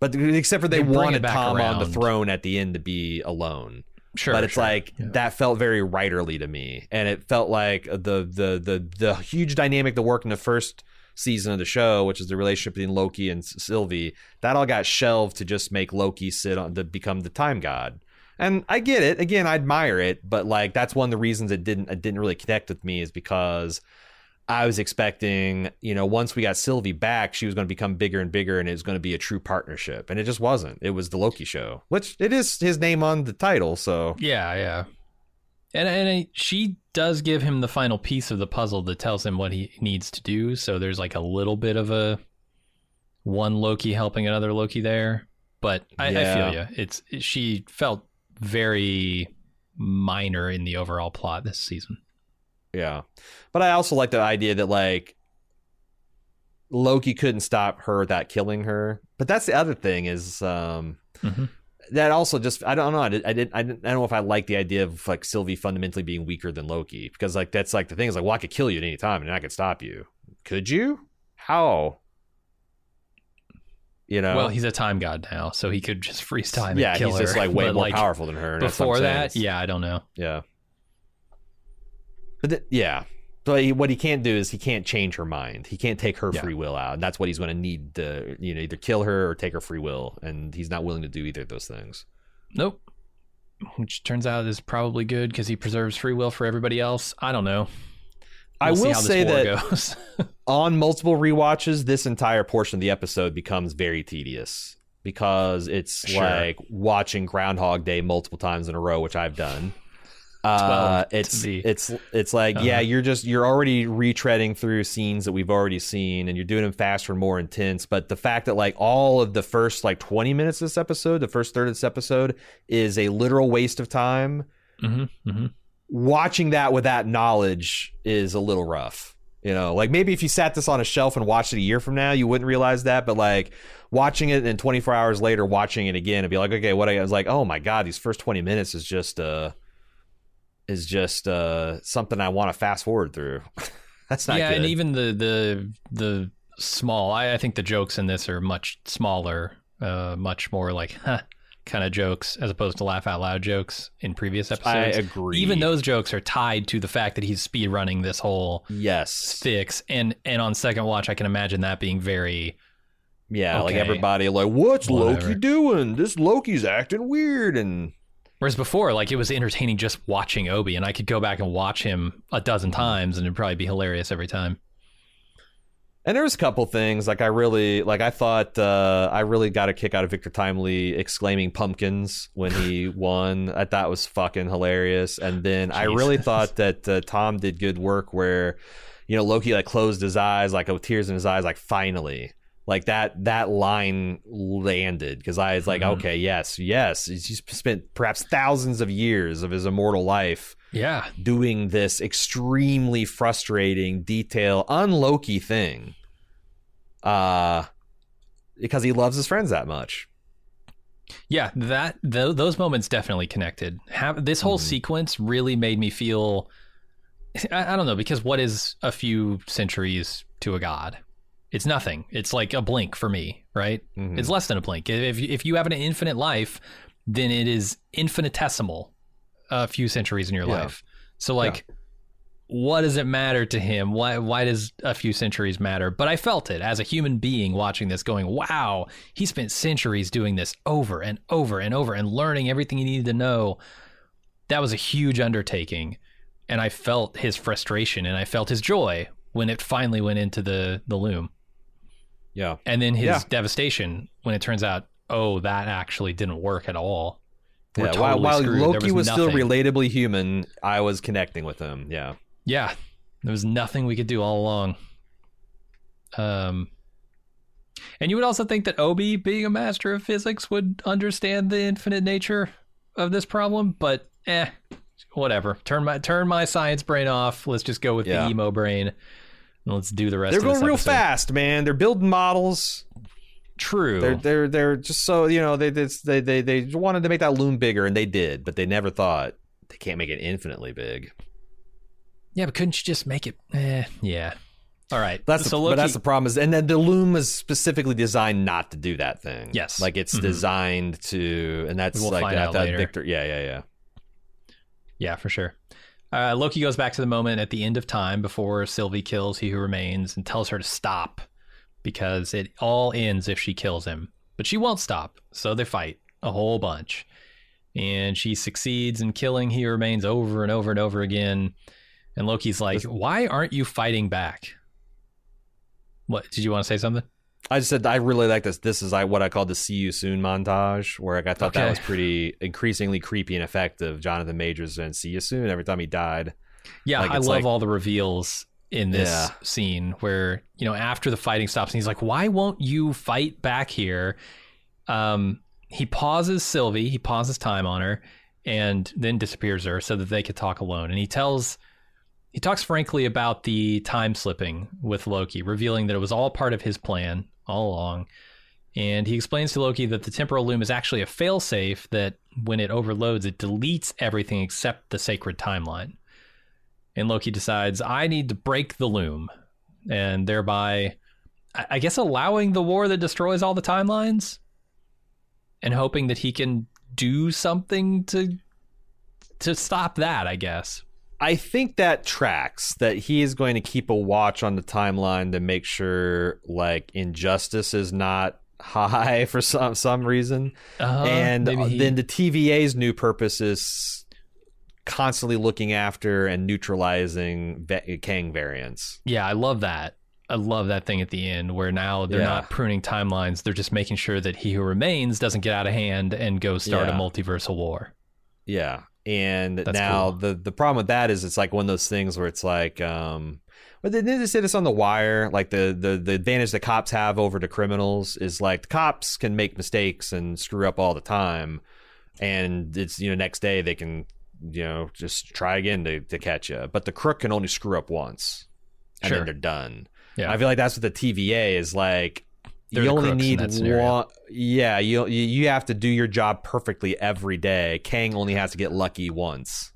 Speaker 2: But except for they,
Speaker 1: They
Speaker 2: wanted Tom on the throne at the end to be alone
Speaker 1: Sure,
Speaker 2: but it's
Speaker 1: sure.
Speaker 2: like
Speaker 1: Yeah.
Speaker 2: that felt very writerly to me and it felt like the the the the huge dynamic that worked in the first season of the show which is the relationship between loki and sylvie that all got shelved to just make loki sit on to become the time god and i get it again i admire it but like that's one of the reasons it didn't it didn't really connect with me is because I was expecting, you know, once we got Sylvie back, she was going to become bigger and bigger and it was going to be a true partnership. And it just wasn't. It was the Loki show, which it is his name on the title. So
Speaker 1: Yeah, yeah. And and I, she does give him the final piece of the puzzle that tells him what he needs to do. So there's like a little bit of a one Loki helping another Loki there. But I, I
Speaker 2: Yeah.
Speaker 1: feel you. It's she felt very minor in the overall plot this season.
Speaker 2: Yeah. But I also like the idea that like Loki couldn't stop her without killing her. But that's the other thing is um
Speaker 1: Mhm.
Speaker 2: that also just I don't know I did I didn't I didn't I don't know if I like the idea of like Sylvie fundamentally being weaker than Loki because like that's like the thing is like well I could kill you at any time and I could stop you. Could you? How? You know?
Speaker 1: Well, he's a time god now, so he could just freeze time.
Speaker 2: yeah,
Speaker 1: and kill
Speaker 2: he's just like [LAUGHS] way
Speaker 1: But,
Speaker 2: more powerful than her. and that's what I'm
Speaker 1: Before that, yeah, I don't know.
Speaker 2: Yeah. But th- yeah. But he, what he can't do is he can't change her mind. He can't take her
Speaker 1: Yeah.
Speaker 2: free will out. And that's what he's going to need to, you know, either kill her or take her free will. And he's not willing to do either of those things.
Speaker 1: Nope. Which turns out is probably good because he preserves free will for everybody else. I don't know.
Speaker 2: I will say that [LAUGHS] on multiple rewatches, this entire portion of the episode becomes very tedious because it's
Speaker 1: Sure.
Speaker 2: like watching Groundhog Day multiple times in a row, which I've done. Uh, it's it's it's like yeah,
Speaker 1: Uh-huh.
Speaker 2: you're just you're already retreading through scenes that we've already seen, and you're doing them faster and more intense. But the fact that like all of the first like 20 minutes of this episode, the first third of this episode, is a literal waste of time
Speaker 1: hmm hmm
Speaker 2: watching that with that knowledge is a little rough. You know, like maybe if you sat this on a shelf and watched it a year from now, you wouldn't realize that. But like watching it and 24 hours later, watching it again, and be like, okay, what I was like, oh my god, these first 20 minutes is just uh is just uh something I want to fast forward through. [LAUGHS] That's not
Speaker 1: yeah,
Speaker 2: good.
Speaker 1: and even the the the small. I, I think the jokes in this are much smaller, uh, much more like, huh, kind of jokes as opposed to laugh out loud jokes in previous episodes.
Speaker 2: I agree.
Speaker 1: Even those jokes are tied to the fact that he's speed running this whole
Speaker 2: yes,
Speaker 1: fix, and and on second watch, I can imagine that being very
Speaker 2: yeah, like everybody like, what's
Speaker 1: Whatever.
Speaker 2: Loki doing? This Loki's acting weird, and
Speaker 1: Whereas before, like it was entertaining just watching OB, and I could go back and watch him a dozen times, and it'd probably be hilarious every time.
Speaker 2: And there was a couple things like I really like. I thought uh, I really got a kick out of Victor Timely exclaiming "pumpkins" when he [LAUGHS] won. I thought was fucking hilarious. And then I really thought that uh, Tom did good work where, you know, Loki like closed his eyes, like with tears in his eyes, like finally, like that that line landed because I was like,
Speaker 1: Mhm.
Speaker 2: okay, yes, yes, he's spent perhaps thousands of years of his immortal life
Speaker 1: Yeah,
Speaker 2: doing this extremely frustrating detail un Loki thing. Uh because he loves his friends that much.
Speaker 1: yeah, that th- those moments definitely connected. Have this whole
Speaker 2: Mhm.
Speaker 1: sequence really made me feel. I, I don't know because what is a few centuries to a god? It's nothing. It's like a blink for me, right?
Speaker 2: Mhm.
Speaker 1: It's less than a blink. If if you have an infinite life, then it is infinitesimal a few centuries in your
Speaker 2: Yeah.
Speaker 1: life. So like what does it matter to him? Why why does a few centuries matter? But I felt it as a human being watching this going, "Wow, he spent centuries doing this over and over and over and learning everything he needed to know." That was a huge undertaking, and I felt his frustration and I felt his joy when it finally went into the the loom
Speaker 2: yeah.
Speaker 1: and then his
Speaker 2: Yeah.
Speaker 1: devastation when it turns out oh that actually didn't work at all
Speaker 2: Yeah,
Speaker 1: totally
Speaker 2: while while
Speaker 1: screwed. There
Speaker 2: Loki was, still relatably human, I was connecting with him. Yeah.
Speaker 1: yeah there was nothing we could do all along um and you would also think that OB being a master of physics would understand the infinite nature of this problem but eh whatever turn my turn my science brain off let's just go with
Speaker 2: Yeah.
Speaker 1: the emo brain and let's do the rest
Speaker 2: They're
Speaker 1: of this
Speaker 2: going real
Speaker 1: episode.
Speaker 2: fast, man. They're building models.
Speaker 1: True
Speaker 2: They're they're they're just so you know they they they they, wanted to make that loom bigger and they did, but they never thought they can't make it infinitely big.
Speaker 1: yeah but couldn't you just make it eh yeah all right
Speaker 2: That's the,
Speaker 1: so
Speaker 2: but
Speaker 1: Loki,
Speaker 2: that's the problem is, and then the loom is specifically designed not to do that thing.
Speaker 1: Yes.
Speaker 2: like it's
Speaker 1: Mhm.
Speaker 2: designed to, and that's
Speaker 1: We'll
Speaker 2: like
Speaker 1: find
Speaker 2: I
Speaker 1: out
Speaker 2: thought
Speaker 1: later.
Speaker 2: Victor. Yeah, yeah, yeah.
Speaker 1: Yeah, for sure. Uh, Loki goes back to the moment at the end of time before Sylvie kills He Who Remains and tells her to stop because it all ends if she kills him. But she won't stop, so they fight a whole bunch. And she succeeds in killing He Remains over and over and over again. And Loki's like, Why aren't you fighting back? What? Did you want to say something?
Speaker 2: I just said I really like this. This is I what I call the "See You Soon" montage, where I thought that was pretty increasingly creepy and effective. Jonathan Majors and "See You Soon" every time he died.
Speaker 1: Yeah,
Speaker 2: Like,
Speaker 1: I love
Speaker 2: like-
Speaker 1: all the reveals in this
Speaker 2: Yeah.
Speaker 1: scene where, you know, after the fighting stops and he's like, "Why won't you fight back here?" Um, he pauses Sylvie, he pauses time on her and then disappears her so that they could talk alone. And he tells he talks frankly about the time slipping with Loki, revealing that it was all part of his plan all along. And he explains to Loki that the temporal loom is actually a failsafe that when it overloads, it deletes everything except the sacred timeline. And Loki decides, I need to break the loom, and thereby, I guess, allowing the war that destroys all the timelines, and hoping that he can do something to to stop that. I guess.
Speaker 2: I think that tracks that he is going to keep a watch on the timeline to make sure like injustice is not [LAUGHS] high for some some reason.
Speaker 1: Uh,
Speaker 2: and
Speaker 1: he-
Speaker 2: then the TVA's new purpose is constantly looking after and neutralizing Kang variants.
Speaker 1: Yeah, I love that. I love that thing at the end where now they're
Speaker 2: Yeah.
Speaker 1: not pruning timelines. They're just making sure that he who remains doesn't get out of hand and go start a multiversal war.
Speaker 2: Yeah. And
Speaker 1: That's
Speaker 2: now
Speaker 1: cool.
Speaker 2: the the problem with that is it's like one of those things where it's like um but they didn't say this on the wire. Like the, the the advantage that cops have over the criminals is like the cops can make mistakes and screw up all the time, and it's you know next day they can you know just try again to, to catch you. But the crook can only screw up once, and
Speaker 1: Sure.
Speaker 2: then they're done.
Speaker 1: Yeah.
Speaker 2: I feel like that's what the TVA is like.
Speaker 1: They're
Speaker 2: you only need one. Yeah, you you have to do your job perfectly every day. Kang only has to get lucky once.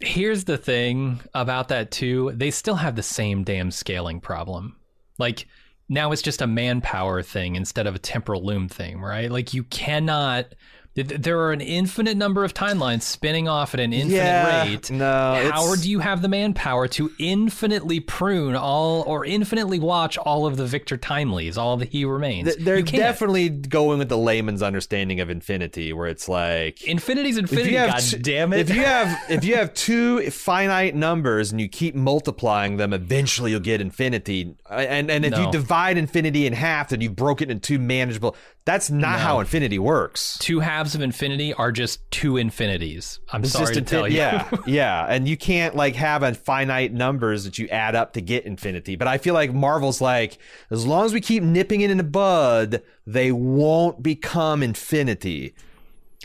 Speaker 1: Here's the thing about that too. They still have the same damn scaling problem. Like now it's just a manpower thing instead of a temporal loom thing, right? Like you cannot There are an infinite number of timelines spinning off at an infinite
Speaker 2: Yeah,
Speaker 1: rate.
Speaker 2: no,
Speaker 1: How do you have the manpower to infinitely prune all or infinitely watch all of the Victor Timeleys, all the He Remains?
Speaker 2: Th- They're definitely going with the layman's understanding of infinity, where it's like
Speaker 1: Infinity's infinity. God
Speaker 2: t-
Speaker 1: damn it!
Speaker 2: If you have [LAUGHS] if you have two finite numbers and you keep multiplying them, eventually you'll get infinity. And and if you divide infinity in half, then you broke it into two manageable. That's not how infinity works.
Speaker 1: two halves of infinity are just two infinities. I'm
Speaker 2: It's
Speaker 1: sorry
Speaker 2: just
Speaker 1: to
Speaker 2: infin-
Speaker 1: tell you.
Speaker 2: Yeah, [LAUGHS] yeah, and you can't like have a finite numbers that you add up to get infinity. But I feel like Marvel's like, as long as we keep nipping it in the bud, they won't become infinity.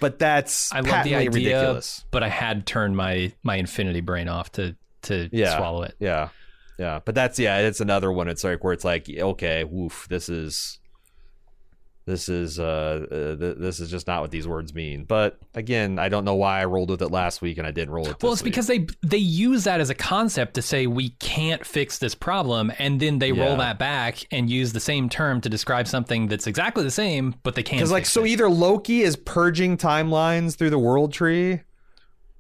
Speaker 2: But that's
Speaker 1: I love the idea,
Speaker 2: ridiculous.
Speaker 1: but I had turned my my infinity brain off to to
Speaker 2: Yeah.
Speaker 1: swallow it.
Speaker 2: Yeah, yeah, but that's yeah, it's another one. It's like where it's like, okay, woof, this is. This is uh, uh th- this is just not what these words mean. But again, I don't know why I rolled with it last week and I didn't roll it.
Speaker 1: Well, it's
Speaker 2: week.
Speaker 1: because they they use that as a concept to say we can't fix this problem, and then they roll that back and use the same term to describe something that's exactly the same, but they can't.
Speaker 2: Because like so,
Speaker 1: it.
Speaker 2: either Loki is purging timelines through the world tree,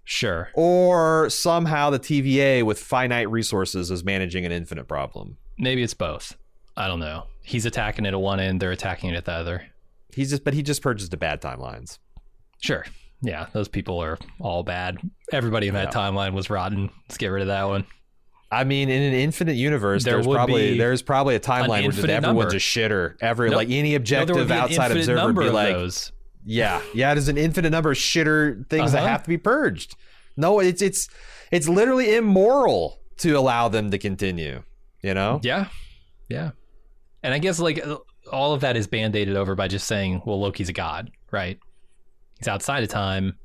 Speaker 1: sure,
Speaker 2: or somehow the TVA with finite resources is managing an infinite problem.
Speaker 1: maybe it's both. I don't know. He's attacking it at one end, they're attacking it at the other.
Speaker 2: He's just, but he just purges the bad timelines.
Speaker 1: Sure. Yeah, those people are all bad. Everybody in that timeline was rotten. Let's get rid of that one.
Speaker 2: I mean, in an infinite universe,
Speaker 1: There
Speaker 2: there's probably there's probably a timeline where just everyone's a shitter. Every
Speaker 1: Nope.
Speaker 2: like any objective
Speaker 1: an
Speaker 2: outside observer would be like,
Speaker 1: those.
Speaker 2: yeah, yeah. There's an infinite number of shitter things that
Speaker 1: Uh-huh.
Speaker 2: have to be purged. No, it's it's it's literally immoral to allow them to continue. You know?
Speaker 1: Yeah, yeah. And I guess like all of that is band-aided over by just saying, well, Loki's a god, right? He's outside of time.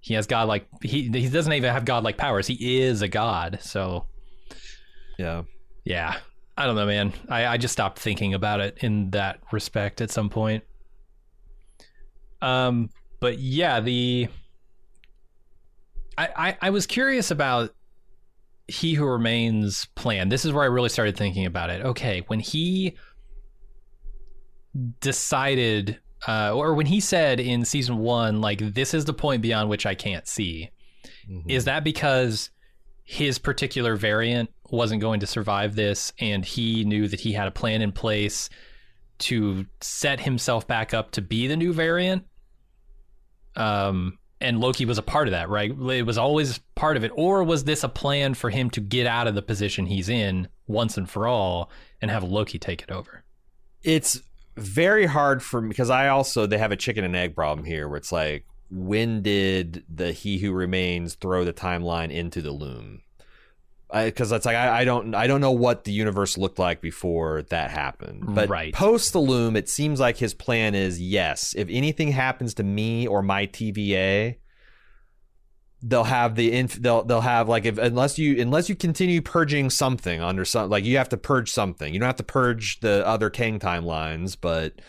Speaker 1: He has god like he he doesn't even have god like powers. He is a god. So
Speaker 2: Yeah.
Speaker 1: yeah, I don't know, man. I I just stopped thinking about it in that respect at some point. Um, but yeah, the I I, I was curious about he who remains plan. This is where I really started thinking about it. Okay, when he decided, uh, or when he said in season one, like, this is the point beyond which I can't see,
Speaker 2: Mhm.
Speaker 1: is that because his particular variant wasn't going to survive this and he knew that he had a plan in place to set himself back up to be the new variant? Um, and Loki was a part of that, right? It was always part of it. Or was this a plan for him to get out of the position he's in once and for all and have Loki take it over?
Speaker 2: it's very hard for me because I also they have a chicken and egg problem here where it's like when did the He Who Remains throw the timeline into the loom? Because that's like I, I don't I don't know what the universe looked like before that happened, but
Speaker 1: Right.
Speaker 2: post the loom, it seems like his plan is yes, if anything happens to me or my TVA, they'll have the inf- they'll they'll have like if unless you unless you continue purging something under some like you have to purge something. You don't have to purge the other Kang timelines, but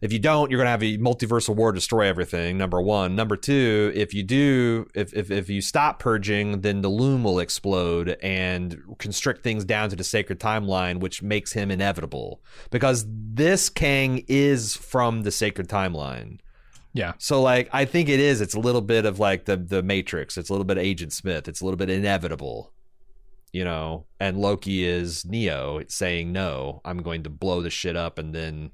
Speaker 2: if you don't, you're gonna have a multiversal war destroy everything. Number one. Number two, if you do, if if if you stop purging, then the loom will explode and constrict things down to the sacred timeline, which makes him inevitable. Because this Kang is from the sacred timeline.
Speaker 1: Yeah.
Speaker 2: So like I think it is. It's a little bit of like the the Matrix. It's a little bit of Agent Smith. It's a little bit inevitable. You know, and Loki is Neo it's saying no. I'm going to blow the shit up and then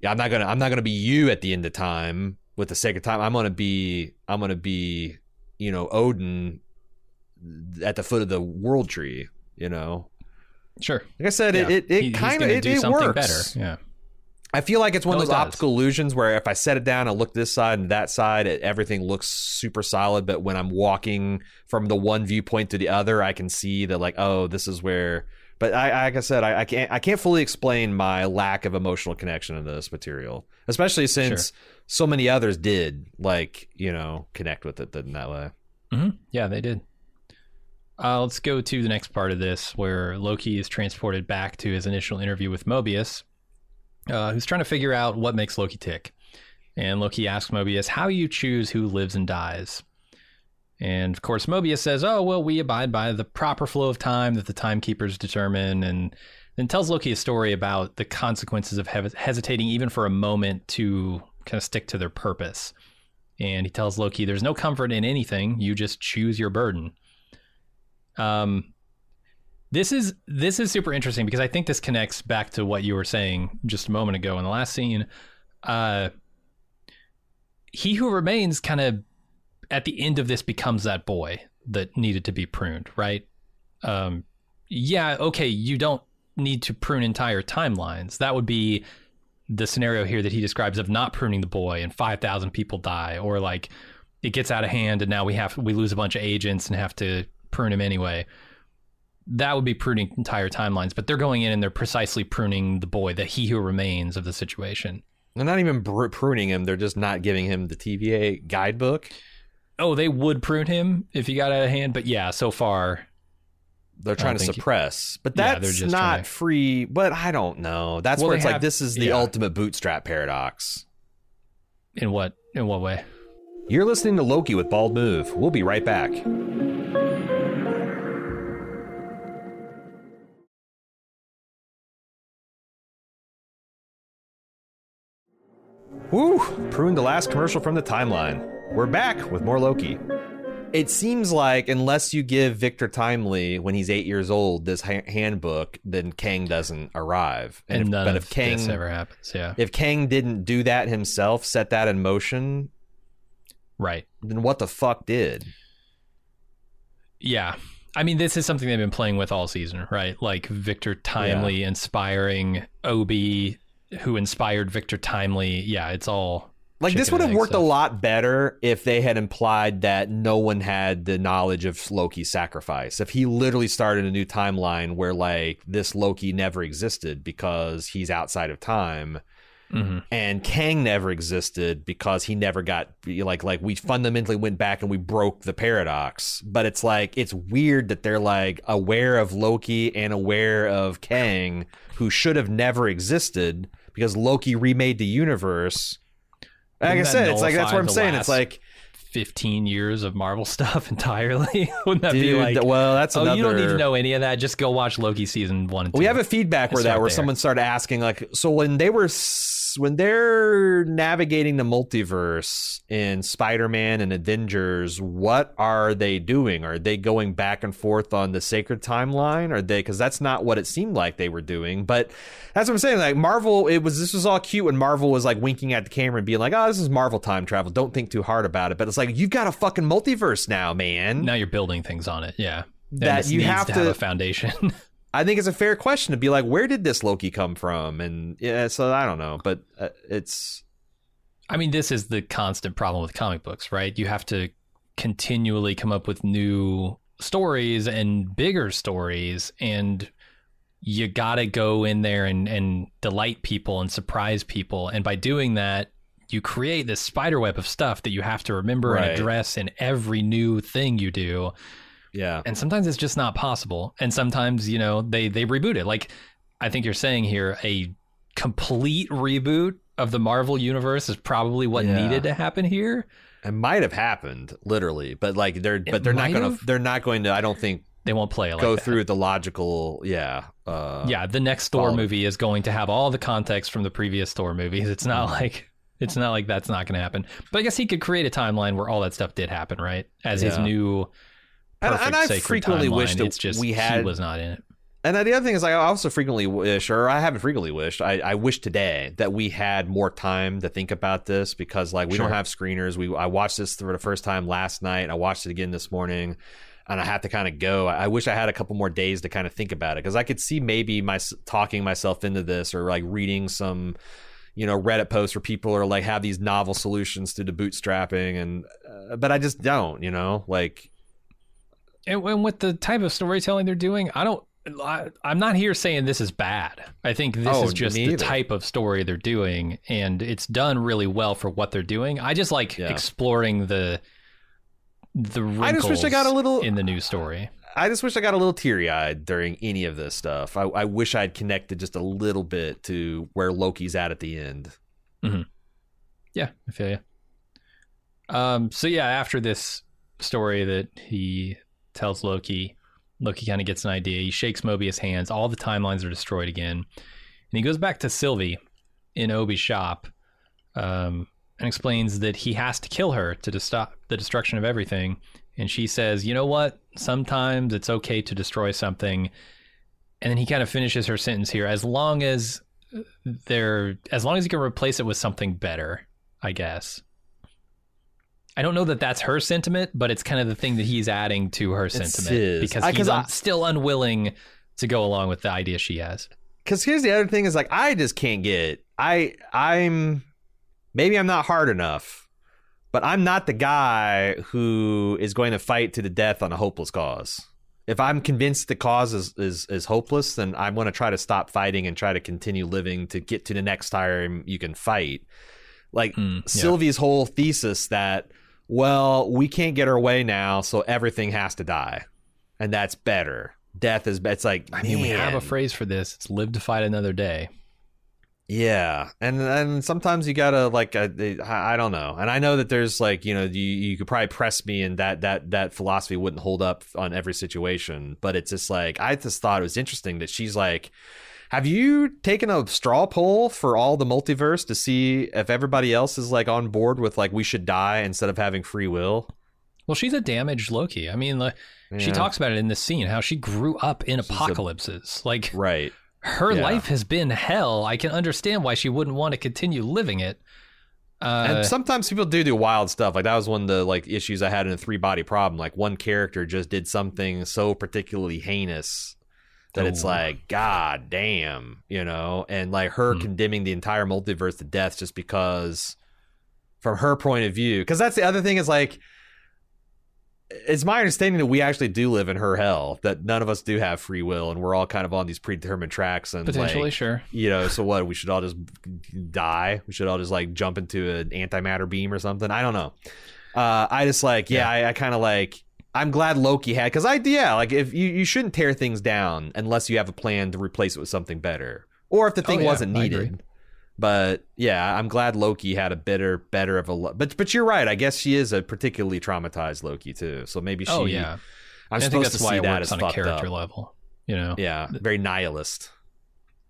Speaker 2: yeah, I'm not gonna I'm not gonna be you at the end of time with the sacred time. I'm gonna be I'm gonna be you know Odin at the foot of the world tree. You know,
Speaker 1: Sure.
Speaker 2: like I said,
Speaker 1: Yeah.
Speaker 2: it it, it kind of it, it works.
Speaker 1: better. Yeah.
Speaker 2: I feel like it's one
Speaker 1: No,
Speaker 2: of those optical illusions where if I set it down and look this side and that side, it, everything looks super solid. But when I'm walking from the one viewpoint to the other, I can see that like, oh, this is where. But I, like I said, I, I can't I can't fully explain my lack of emotional connection to this material, especially since so many others did like you know connect with it in that way.
Speaker 1: hmm Yeah, they did. Uh, let's go to the next part of this where Loki is transported back to his initial interview with Mobius, uh, who's trying to figure out what makes Loki tick. And Loki asks Mobius how you choose who lives and dies. And of course, Mobius says, Oh, well, we abide by the proper flow of time that the timekeepers determine. And then tells Loki a story about the consequences of he- hesitating even for a moment to kind of stick to their purpose. and he tells Loki, "There's no comfort in anything. You just choose your burden." Um, this is this is super interesting because I think this connects back to what you were saying just a moment ago in the last scene. Uh, he who remains kind of at the end of this becomes that boy that needed to be pruned, right? Um, yeah, okay, you don't need to prune entire timelines. That would be the scenario here that he describes of not pruning the boy and 5,000 people die or like it gets out of hand and now we have we lose a bunch of agents and have to prune him anyway. That would be pruning entire timelines, but they're going in and they're precisely pruning the boy, the he who remains of the situation.
Speaker 2: They're not even br- pruning him. They're just not giving him the TVA guidebook.
Speaker 1: Oh, they would prune him if he got out of hand, but yeah, so far
Speaker 2: They're trying to suppress, but
Speaker 1: Yeah,
Speaker 2: that's
Speaker 1: just
Speaker 2: not
Speaker 1: to-
Speaker 2: free. But I don't know. That's
Speaker 1: Well,
Speaker 2: where it's like this is the
Speaker 1: yeah.
Speaker 2: ultimate bootstrap paradox.
Speaker 1: in what in what way?
Speaker 3: You're listening to Loki with Bald Move. We'll be right back. Woo! Pruned the last commercial from the timeline. We're back with more Loki.
Speaker 2: It seems like unless you give Victor Timely when he's eight years old this ha- handbook, then Kang doesn't arrive.
Speaker 1: And,
Speaker 2: if,
Speaker 1: none
Speaker 2: but
Speaker 1: of
Speaker 2: if Kang
Speaker 1: this ever happens. Yeah,
Speaker 2: if Kang didn't do that himself, set that in motion,
Speaker 1: right.
Speaker 2: then what the fuck did?
Speaker 1: Yeah. I mean, this is something they've been playing with all season, right? Like Victor Timely inspiring OB, who inspired Victor Timely. Yeah, it's all
Speaker 2: Like this would have worked a lot better if they had implied that no one had the knowledge of Loki's sacrifice. If he literally started a new timeline where like this Loki never existed because he's outside of time
Speaker 1: Mhm.
Speaker 2: and Kang never existed because he never got like like we fundamentally went back and we broke the paradox. But it's like it's weird that they're like aware of Loki and aware of Kang who should have never existed because Loki remade the universe. Like I said, it's like that's what I'm saying. It's like,
Speaker 1: 15 years of Marvel [LAUGHS] stuff entirely. [LAUGHS] Wouldn't that be like,
Speaker 2: well, that's
Speaker 1: oh, you don't need to know any of that. Just go watch Loki season one and two.
Speaker 2: We have a feedback where that
Speaker 1: start
Speaker 2: where
Speaker 1: there.
Speaker 2: someone started asking like, so when they were when they're navigating the multiverse in Spider-Man and Avengers, what are they doing? Are they going back and forth on the sacred timeline? Are they because that's not what it seemed like they were doing. But that's what I'm saying. Like Marvel, it was this was all cute when Marvel was like winking at the camera and being like, "Oh, this is Marvel time travel. Don't think too hard about it." But it's like you've got a fucking multiverse now, man.
Speaker 1: now you're building things on it. Yeah.
Speaker 2: That you have
Speaker 1: to,
Speaker 2: to-
Speaker 1: have a foundation. [LAUGHS]
Speaker 2: I think it's a fair question to be like, where did this Loki come from? And yeah, so I don't know, but uh, it's
Speaker 1: I mean, this is the constant problem with comic books, right? You have to continually come up with new stories and bigger stories, and you got to go in there and, and delight people and surprise people. And by doing that, you create this spider web of stuff that you have to remember
Speaker 2: Right.
Speaker 1: and address in every new thing you do.
Speaker 2: Yeah,
Speaker 1: And sometimes it's just not possible. And sometimes, you know, they they reboot it. Like I think you're saying here, a complete reboot of the Marvel universe is probably what
Speaker 2: Yeah.
Speaker 1: needed to happen here.
Speaker 2: it might have happened literally, but like they're but they're not gonna
Speaker 1: have?
Speaker 2: they're not going to I don't think
Speaker 1: They won't play it like
Speaker 2: go
Speaker 1: that.
Speaker 2: through the logical yeah uh,
Speaker 1: Yeah, the next Thor
Speaker 2: follow.
Speaker 1: movie is going to have all the context from the previous Thor movies. It's not
Speaker 2: Mm-hmm.
Speaker 1: like it's not like that's not going to happen. But I guess he could create a timeline where all that stuff did happen, right? As his new perfect
Speaker 2: and I frequently
Speaker 1: timeline.
Speaker 2: wish that
Speaker 1: it's just
Speaker 2: we
Speaker 1: he
Speaker 2: had-
Speaker 1: was not in it.
Speaker 2: And the other thing is, I also frequently wish, or I haven't frequently wished, I, I wish today that we had more time to think about this because, like, we
Speaker 1: Sure.
Speaker 2: don't have screeners. We I watched this for the first time last night. I watched it again this morning, and I have to kind of go. I, I wish I had a couple more days to kind of think about it because I could see maybe my talking myself into this or like reading some. You know, Reddit posts where people are like have these novel solutions to the bootstrapping, and uh, but I just don't. You know, like
Speaker 1: And, and with the type of storytelling they're doing, I don't. I, I'm not here saying this is bad. I think this
Speaker 2: Oh,
Speaker 1: is just the type of story they're doing, and it's done really well for what they're doing. I just like
Speaker 2: Yeah.
Speaker 1: exploring the the wrinkles
Speaker 2: I just wish I got a little-
Speaker 1: in the new story.
Speaker 2: I just wish I got a little teary eyed during any of this stuff. I, I wish I'd connected just a little bit to where Loki's at at the end.
Speaker 1: Yeah, I feel you. Um, so yeah, after this story that he tells Loki, Loki kind of gets an idea. He shakes Mobius' hands. All the timelines are destroyed again, and he goes back to Sylvie in OB's shop. Um, and explains that he has to kill her to stop the destruction of everything. And she says, "You know what? Sometimes it's okay to destroy something." And then he kind of finishes her sentence here, as long as they're as long as you can replace it with something better, I guess. I don't know that that's her sentiment, but it's kind of the thing that he's adding to her sentiment
Speaker 2: his.
Speaker 1: because
Speaker 2: I-
Speaker 1: he's
Speaker 2: 'cause I-
Speaker 1: still unwilling to go along with the idea she has.
Speaker 2: Because here's the other thing: is like I just can't get. I I'm maybe I'm not hard enough, but I'm not the guy who is going to fight to the death on a hopeless cause. If I'm convinced the cause is is, is hopeless, then I'm going to try to stop fighting and try to continue living to get to the next time you can fight. Like
Speaker 1: Mm, yeah.
Speaker 2: Sylvie's whole thesis that well we can't get our way now, so everything has to die, and that's better. Death is. It's like
Speaker 1: I mean, we have a phrase for this. It's live to fight another day.
Speaker 2: Yeah, and and sometimes you gotta like uh, I I don't know, and I know that there's like you know you you could probably press me, and that that that philosophy wouldn't hold up on every situation, but it's just like I just thought it was interesting that she's like, have you taken a straw poll for all the multiverse to see if everybody else is like on board with like we should die instead of having free will?
Speaker 1: Well, she's a damaged Loki. I mean, like, she talks about it in this scene how she grew up in
Speaker 2: a-
Speaker 1: apocalypses. like
Speaker 2: right.
Speaker 1: her
Speaker 2: yeah.
Speaker 1: life has been hell. I can understand why she wouldn't want to continue living it. Uh,
Speaker 2: and sometimes people do do wild stuff. Like that was one of the like issues I had in a three body problem. Like one character just did something so particularly heinous that it's like, God damn, you know, and like her
Speaker 1: Hmm.
Speaker 2: condemning the entire multiverse to death just because, from her point of view, because that's the other thing is like, it's my understanding that we actually do live in her hell. That none of us do have free will, and we're all kind of on these predetermined tracks. And
Speaker 1: potentially,
Speaker 2: like,
Speaker 1: sure.
Speaker 2: you know, so what? We should all just die. We should all just like jump into an antimatter beam or something. I don't know. Uh, I just like, yeah, I, I kind of like. I'm glad Loki had because I yeah, like if you you shouldn't tear things down unless you have a plan to replace it with something better, or if the thing
Speaker 1: Oh, yeah,
Speaker 2: wasn't needed. But yeah, I'm glad Loki had a better better of a. But but you're right. I guess she is a particularly traumatized Loki too. So maybe she.
Speaker 1: oh yeah,
Speaker 2: I'm
Speaker 1: And I think that's
Speaker 2: to
Speaker 1: why
Speaker 2: see
Speaker 1: it
Speaker 2: that as
Speaker 1: on a character
Speaker 2: up.
Speaker 1: level. You know,
Speaker 2: Yeah, very nihilist.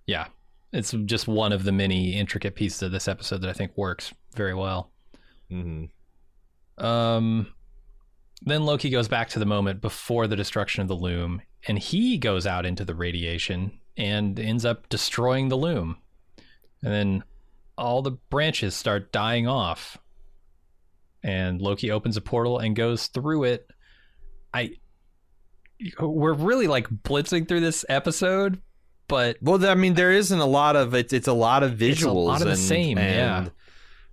Speaker 1: yeah. It's just one of the many intricate pieces of this episode that I think works very well.
Speaker 2: hmm
Speaker 1: Um, then Loki goes back to the moment before the destruction of the loom, and he goes out into the radiation and ends up destroying the loom. And then all the branches start dying off. And Loki opens a portal and goes through it. I we're really like blitzing through this episode, but
Speaker 2: Well, I mean, there isn't a lot of it's. It's a lot of visuals.
Speaker 1: It's a lot of the
Speaker 2: and,
Speaker 1: same, yeah.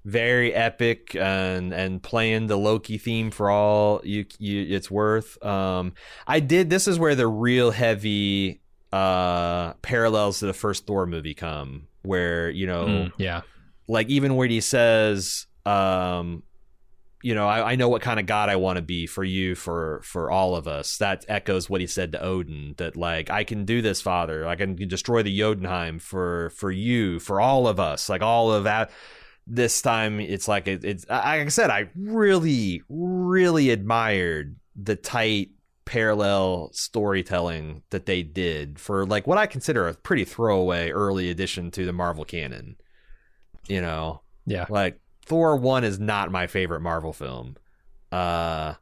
Speaker 2: Very epic and and playing the Loki theme for all you, you it's worth. Um, I did. This is where the real heavy uh parallels to the first Thor movie come, where you know
Speaker 1: mm, yeah.
Speaker 2: like even where he says um you know I, I know what kind of god i want to be for you for for all of us that echoes what he said to odin that like i can do this father i can destroy the jotunheim for for you for all of us like all of that this time it's like it, it's like i said i really really admired the tight parallel storytelling that they did for like what i consider a pretty throwaway early addition to the marvel canon you know?
Speaker 1: Yeah.
Speaker 2: like thor 1 is not my favorite marvel film. Uh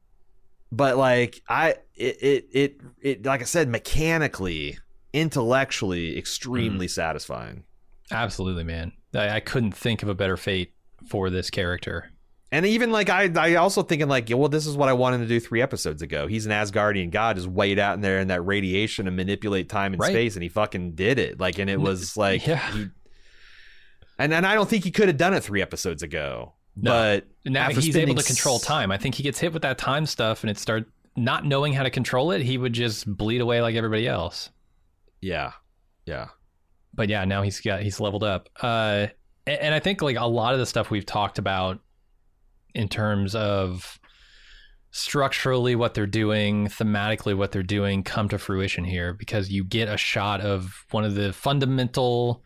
Speaker 2: but like i it it it, it like i said mechanically intellectually extremely satisfying
Speaker 1: Absolutely, man. I, I couldn't think of a better fate for this character.
Speaker 2: and even like I, I also thinking like, well, this is what I wanted to do three episodes ago. He's an Asgardian god, just wait out in there in that radiation and manipulate time and
Speaker 1: Right.
Speaker 2: space, and he fucking did it. Like, and it was like,
Speaker 1: yeah.
Speaker 2: he, and and I don't think he could have done it three episodes ago.
Speaker 1: No.
Speaker 2: But
Speaker 1: Now he's able to control time. I think he gets hit with that time stuff and it start not knowing how to control it, he would just bleed away like everybody else.
Speaker 2: Yeah, yeah.
Speaker 1: But yeah, now he's got he's leveled up. Uh and, and I think like a lot of the stuff we've talked about in terms of structurally what they're doing, thematically what they're doing come to fruition here because you get a shot of one of the fundamental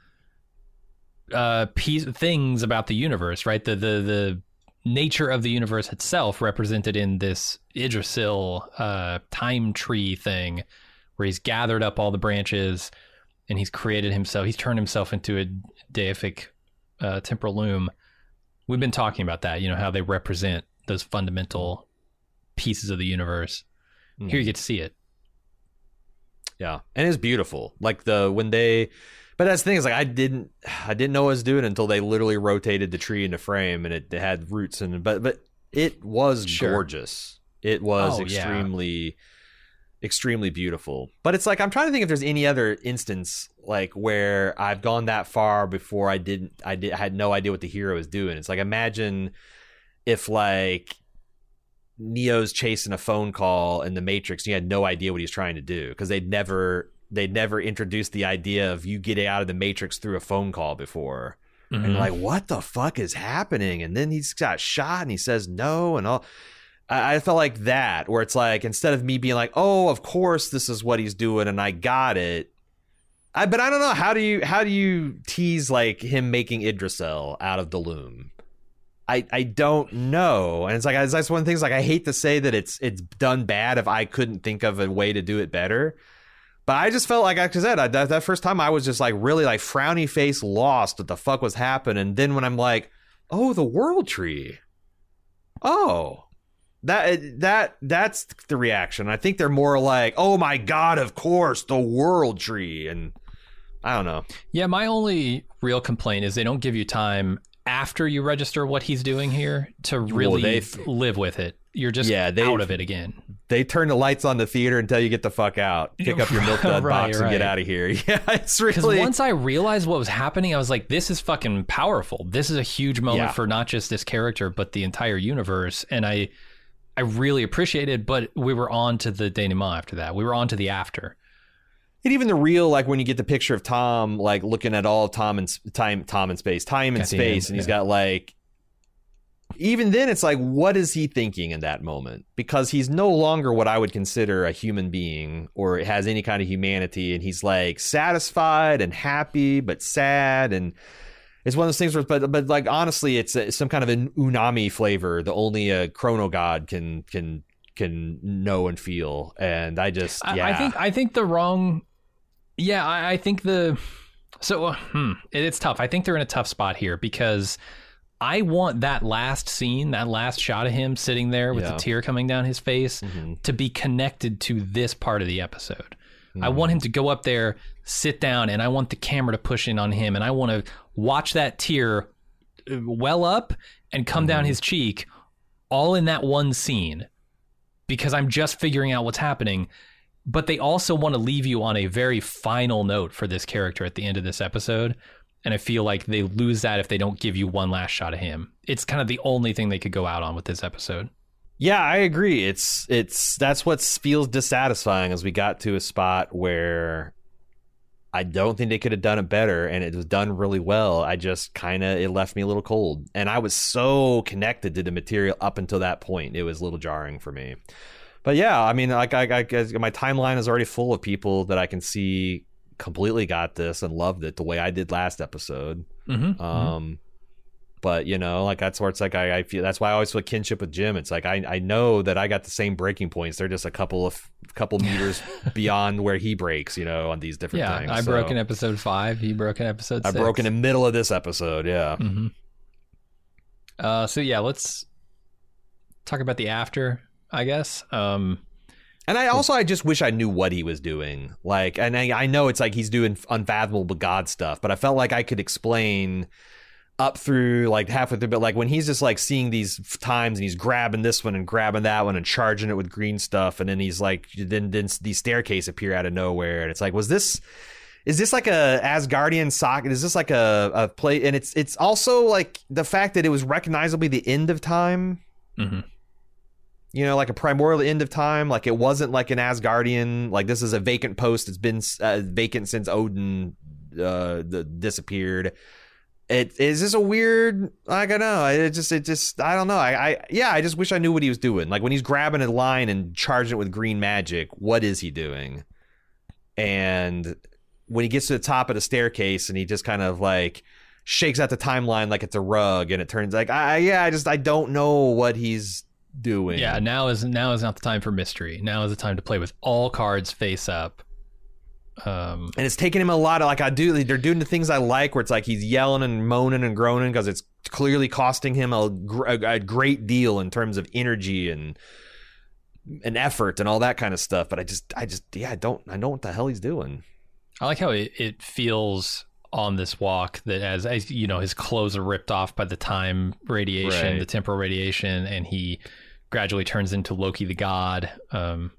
Speaker 1: uh piece things about the universe, right? The the the nature of the universe itself represented in this Yggdrasil uh time tree thing where he's gathered up all the branches and he's created himself he's turned himself into a deific uh, temporal loom We've been talking about that, you know, how they represent those fundamental pieces of the universe.
Speaker 2: Mm.
Speaker 1: Here you get to see it.
Speaker 2: Yeah, and it's beautiful. Like the when they, but that's the thing is like I didn't [SIGHS] I didn't know what I was doing until they literally rotated the tree into frame and it, it had roots and but but it was
Speaker 1: Sure.
Speaker 2: gorgeous. It was
Speaker 1: Oh, yeah.
Speaker 2: Extremely beautiful. But it's like I'm trying to think if there's any other instance like where I've gone that far before I didn't I did I had no idea what the hero was doing. It's like imagine if like Neo's chasing a phone call in the Matrix and you had no idea what he's trying to do because they'd never they'd never introduced the idea of you getting out of the Matrix through a phone call before. And
Speaker 1: Mhm.
Speaker 2: you're like, what the fuck is happening? And then he's got shot and he says no and all. I, felt like that, where it's like instead of me being like, oh, of course this is what he's doing and I got it. I, but I don't know how do you how do you tease like him making Yggdrasil out of the loom? I, I don't know, and it's like that's one of the things. Like I hate to say that it's it's done bad if I couldn't think of a way to do it better, but I just felt like like I said I, that that first time I was just like really like frowny face, lost what the fuck was happening. And then when I'm like, oh, the world tree, oh, that uh, that that's the reaction. I think they're more like, oh my god, of course, the world tree, and I don't know.
Speaker 1: Yeah, my only real complaint is they don't give you time after you register what he's doing here to really
Speaker 2: they've-
Speaker 1: live with it. You're just
Speaker 2: Yeah, they-
Speaker 1: out of it again.
Speaker 2: They turn the lights on the theater until you get the fuck out. Pick up your [LAUGHS] milk dud
Speaker 1: Right,
Speaker 2: box and get out of here. [LAUGHS] Yeah, it's
Speaker 1: Because
Speaker 2: really
Speaker 1: once I realized what was happening, I was like, this is fucking powerful. This is a huge moment
Speaker 2: Yeah.
Speaker 1: for not just this character, but the entire universe. And I I really appreciated it, but we were on to the denouement after that. We were on to the after.
Speaker 2: And even the real, like when you get the picture of Tom, like looking at all Tom and time, Tom in space, time
Speaker 1: and
Speaker 2: space, and he's
Speaker 1: yeah.
Speaker 2: got like. Even then, it's like, what is he thinking in that moment? Because he's no longer what I would consider a human being or has any kind of humanity, and he's like satisfied and happy, but sad, and it's one of those things where, but but like honestly, it's, uh some kind of an umami flavor that only a chrono god can can can know and feel, and I just
Speaker 1: I,
Speaker 2: yeah,
Speaker 1: I think I think the wrong. Yeah, I, I think the. So uh, hmm, it- it's tough. I think they're in a tough spot here because I want that last scene, that last shot of him sitting there with
Speaker 2: Yeah.
Speaker 1: the tear coming down his face,
Speaker 2: Mhm.
Speaker 1: to be connected to this part of the episode. I want him to go up there, sit down, and I want the camera to push in on him, and I want to watch that tear uh, well up and come
Speaker 2: Mm-hmm.
Speaker 1: down his cheek, all in that one scene, because I'm just figuring out what's happening. But they also want to leave you on a very final note for this character at the end of this episode. And I feel like they lose that if they don't give you one last shot of him. It's kind of the only thing they could go out on with this episode.
Speaker 2: Yeah, I agree. It's it's that's what feels dissatisfying as we got to a spot where I don't think they could have done it better and it was done really well. I just kind of it left me a little cold and I was so connected to the material up until that point. It was a little jarring for me. But yeah, I mean like I, I guess my timeline is already full of people that I can see completely got this and loved it the way I did last episode.
Speaker 1: Mm-hmm.
Speaker 2: Um, but you know, like that's where it's like I, I feel that's why I always feel kinship with Jim. It's like I I know that I got the same breaking points. They're just a couple of couple [LAUGHS] meters beyond where he breaks. You know, on these different
Speaker 1: yeah,
Speaker 2: things.
Speaker 1: I
Speaker 2: So,
Speaker 1: broke in episode five. He broke in episode
Speaker 2: I
Speaker 1: six.
Speaker 2: broke in the middle of this episode. Yeah.
Speaker 1: hmm Uh, so yeah, let's talk about the after. I guess. Um,
Speaker 2: And I also I just wish I knew what he was doing. Like, and I, I know it's like he's doing unfathomable God stuff, but I felt like I could explain up through like halfway through. But like when he's just like seeing these times and he's grabbing this one and grabbing that one and charging it with green stuff, and then he's like, then then the staircase appear out of nowhere, and it's like, was this? Is this like a Asgardian socket? Is this like a, a play? And it's it's also like the fact that it was recognizably the end of time
Speaker 1: mhm.
Speaker 2: you know, like a primordial end of time. Like it wasn't like an Asgardian. Like this is a vacant post. It's been uh, vacant since Odin uh, the, disappeared. It is this a weird. like I don't know. It just, it just, I don't know. I, I, yeah, I just wish I knew what he was doing. Like when he's grabbing a line and charging it with green magic, what is he doing? And when he gets to the top of the staircase and he just kind of like shakes out the timeline like it's a rug, and it turns like, I, yeah, I just, I don't know what he's doing.
Speaker 1: yeah. Now is now is not the time for mystery. Now is the time to play with all cards face up. Um,
Speaker 2: and it's taking him a lot of like I do. They're doing the things I like, where it's like he's yelling and moaning and groaning because it's clearly costing him a, a, a great deal in terms of energy and and effort and all that kind of stuff. But I just, I just, yeah, I don't, I don't know what the hell he's doing.
Speaker 1: I like how it, it feels on this walk that as, as you know his clothes are ripped off by the time radiation,
Speaker 2: Right.
Speaker 1: the temporal radiation, and he gradually turns into Loki the god. Um,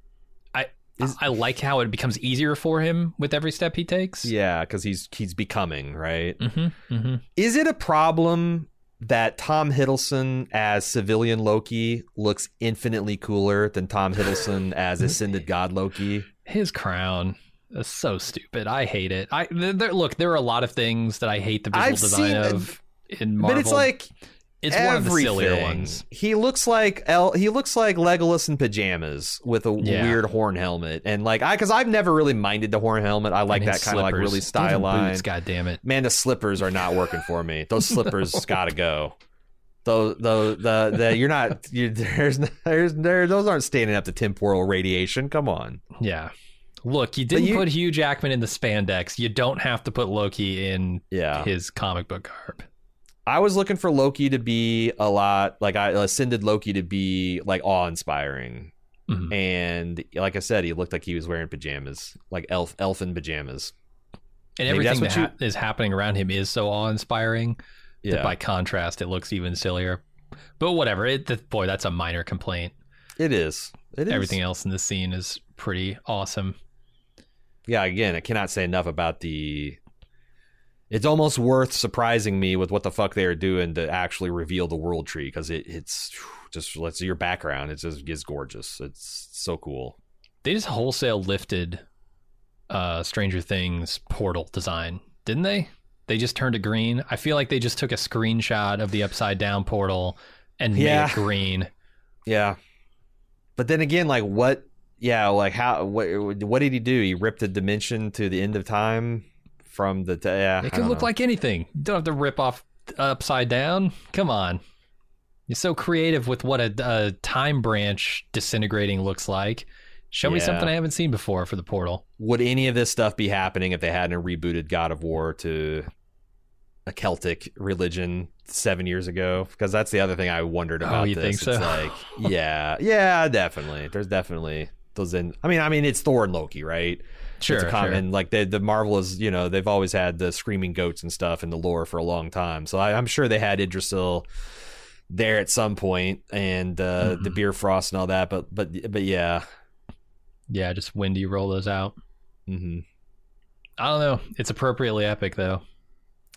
Speaker 2: Is-
Speaker 1: I like how it becomes easier for him with every step he takes.
Speaker 2: Yeah, because he's he's becoming right.
Speaker 1: Mm-hmm, mm-hmm.
Speaker 2: Is it a problem that Tom Hiddleston as civilian Loki looks infinitely cooler than Tom Hiddleston [LAUGHS] as ascended god Loki?
Speaker 1: His crown is so stupid. I hate it. I there, look. There are a lot of things that I hate the visual
Speaker 2: I've
Speaker 1: design
Speaker 2: it,
Speaker 1: of in Marvel.
Speaker 2: But it's like
Speaker 1: it's one of the sillier ones.
Speaker 2: He looks like El- he looks like Legolas in pajamas with a
Speaker 1: Yeah.
Speaker 2: weird horn helmet, and like I because I've never really minded the horn helmet. I like
Speaker 1: And
Speaker 2: that kind of like really stylized.
Speaker 1: Boots, God damn it.
Speaker 2: Man, the slippers are not working for me. Those slippers [LAUGHS] gotta go. Those, the, the, the, you're not, you, there's, there's, there, those aren't standing up to temporal radiation. Come on.
Speaker 1: Yeah. Look, you didn't
Speaker 2: you-
Speaker 1: put Hugh Jackman in the spandex. You don't have to put Loki in
Speaker 2: Yeah.
Speaker 1: his comic book garb.
Speaker 2: I was looking for Loki to be a lot, like, I ascended Loki to be, like, awe inspiring.
Speaker 1: Mhm.
Speaker 2: And like I said, he looked like he was wearing pajamas, like elf, elfin pajamas.
Speaker 1: And
Speaker 2: Maybe
Speaker 1: everything that ha- is happening around him is so awe-inspiring that
Speaker 2: Yeah.
Speaker 1: by contrast, it looks even sillier. But whatever. It, boy, that's a minor complaint.
Speaker 2: it is. It is.
Speaker 1: Everything else in this scene is pretty awesome.
Speaker 2: yeah, again, I cannot say enough about the. It's almost worth surprising me with what the fuck they are doing to actually reveal the world tree because it, it's just let's see your background. It's just it's gorgeous. It's so cool.
Speaker 1: They just wholesale lifted uh, Stranger Things portal design, didn't they? They just turned it green. I feel like they just took a screenshot of the upside down portal and
Speaker 2: Yeah.
Speaker 1: made it green.
Speaker 2: Yeah, but then again, like what? Yeah, like how? What? What did he do? He ripped a dimension to the end of time from the. Yeah,
Speaker 1: It could look
Speaker 2: know.
Speaker 1: like anything. You don't have to rip off upside down. Come on. You're so creative with what a, a time branch disintegrating looks like. Show me something I haven't seen before for the portal.
Speaker 2: would any of this stuff be happening if they hadn't rebooted God of War to a Celtic religion seven years ago? Because that's the other thing I wondered
Speaker 1: Oh,
Speaker 2: about.
Speaker 1: you
Speaker 2: this.
Speaker 1: think so?
Speaker 2: It's like, [LAUGHS] yeah, yeah, definitely. There's definitely those in. I mean, I mean, it's Thor and Loki, right?
Speaker 1: Sure,
Speaker 2: it's a
Speaker 1: sure.
Speaker 2: common like the the Marvel is you know they've always had the screaming goats and stuff in the lore for a long time. So I, I'm sure they had Yggdrasil there at some point and uh, the
Speaker 1: Mhm.
Speaker 2: Bifrost and all that. But but but yeah.
Speaker 1: Yeah, just when do you roll those out?
Speaker 2: hmm
Speaker 1: I don't know. It's appropriately epic though.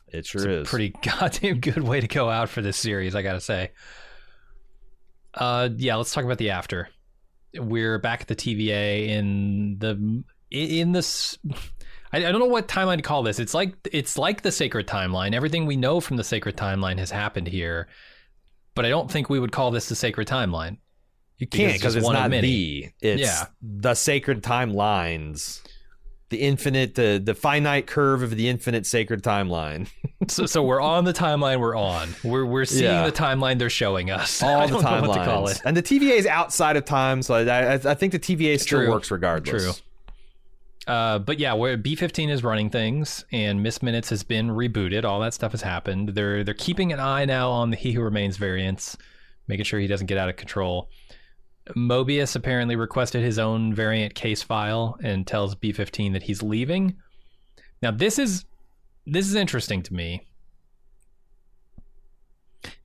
Speaker 2: It sure
Speaker 1: it's a
Speaker 2: is.
Speaker 1: pretty [LAUGHS] goddamn good way to go out for this series, I gotta say. Uh, yeah, let's talk about the after. We're back at the TVA in the in this. [LAUGHS] I, I don't know what timeline to call this. It's like it's like the sacred timeline. Everything we know from the sacred timeline has happened here, but I don't think we would call this the sacred timeline.
Speaker 2: You can't
Speaker 1: it's
Speaker 2: because
Speaker 1: just
Speaker 2: it's not the. It's
Speaker 1: Yeah.
Speaker 2: the sacred timelines, the infinite, the the finite curve of the infinite sacred timeline. [LAUGHS]
Speaker 1: So, so we're on the timeline we're on. We're we're seeing
Speaker 2: Yeah.
Speaker 1: the timeline they're showing us. [LAUGHS]
Speaker 2: All
Speaker 1: I
Speaker 2: the
Speaker 1: don't know what to call
Speaker 2: timelines, and the TVA is outside of time, so I I, I think the TVA still
Speaker 1: True.
Speaker 2: works regardless.
Speaker 1: True. Uh, but yeah, where B15 is running things, and Miss Minutes has been rebooted. All that stuff has happened. They're they're keeping an eye now on the He Who Remains variants, making sure he doesn't get out of control. Mobius apparently requested his own variant case file and tells B15 that he's leaving. Now this is this is interesting to me.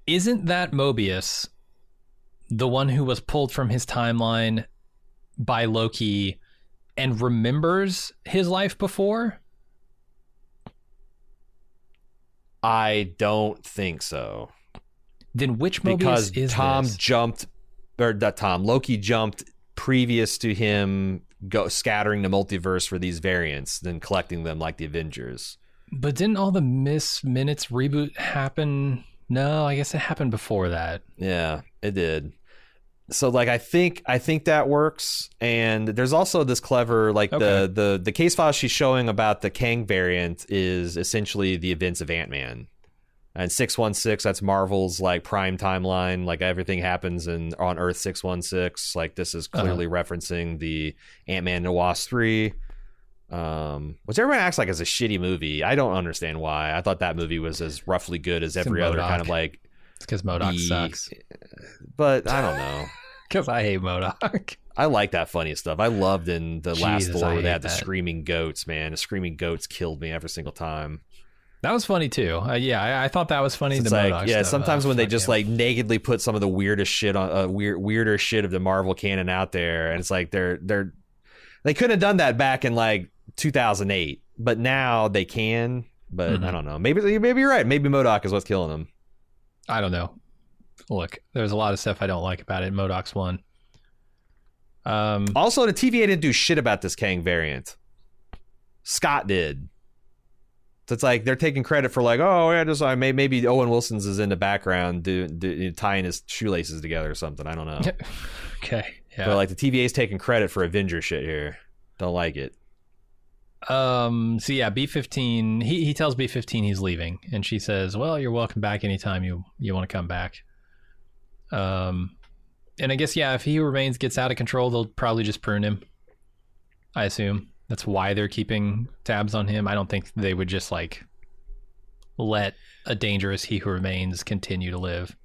Speaker 1: Isn't that Mobius the one who was pulled from his timeline by Loki and remembers his life before?
Speaker 2: I don't think so
Speaker 1: Then which Mobius
Speaker 2: because
Speaker 1: is
Speaker 2: Tom
Speaker 1: this?
Speaker 2: jumped, or not Tom Loki jumped previous to him go scattering the multiverse for these variants, then collecting them like the Avengers.
Speaker 1: But didn't all the Miss Minutes reboot happen? No, I guess it happened before that.
Speaker 2: Yeah, it did. So like I think I think that works. And there's also this clever like
Speaker 1: Okay.
Speaker 2: the the the case file she's showing about the Kang variant is essentially the events of Ant-Man. And 616 that's Marvel's like prime timeline, like everything happens in on Earth 616. Like this is
Speaker 1: Uh-huh.
Speaker 2: clearly referencing the Ant-Man and the Wasp 3 Um, which everyone acts like is a shitty movie. I don't understand why. I thought that movie was as roughly good as every other kind of like.
Speaker 1: It's because MODOK
Speaker 2: the-
Speaker 1: sucks.
Speaker 2: But I don't know. [LAUGHS]
Speaker 1: Because I hate MODOK. [LAUGHS]
Speaker 2: I like that funny stuff. I loved in the last
Speaker 1: Jesus,
Speaker 2: Thor
Speaker 1: I
Speaker 2: where they had the
Speaker 1: that.
Speaker 2: screaming goats. Man, the screaming goats killed me every single time.
Speaker 1: That was funny too. Uh, yeah, I, I thought that was funny.
Speaker 2: It's
Speaker 1: the
Speaker 2: like yeah,
Speaker 1: stuff.
Speaker 2: sometimes
Speaker 1: Uh,
Speaker 2: when they just
Speaker 1: him.
Speaker 2: like nakedly put some of the weirdest shit on uh, weird weirder shit of the Marvel canon out there, and it's like they're they're they couldn't have done that back in like 2008, but now they can. But
Speaker 1: Mhm.
Speaker 2: I don't know. Maybe maybe you're right. Maybe MODOK is what's killing them.
Speaker 1: I don't know. Look, there's a lot of stuff I don't like about it. MODOK's one. Um,
Speaker 2: Also, the TVA didn't do shit about this Kang variant. Scott did. So it's like they're taking credit for like, oh yeah, just like may- maybe Owen Wilson's is in the background do, do, tying his shoelaces together or something. I don't know. [LAUGHS]
Speaker 1: okay, yeah.
Speaker 2: But like the TVA's taking credit for Avenger shit here. Don't like it.
Speaker 1: Um. So yeah, B fifteen. He he tells B fifteen he's leaving, and she says, "Well, you're welcome back anytime you you want to come back." Um, and I guess yeah, if he remains gets out of control, they'll probably just prune him. I assume that's why they're keeping tabs on him. I don't think they would just like let a dangerous he who remains continue to live.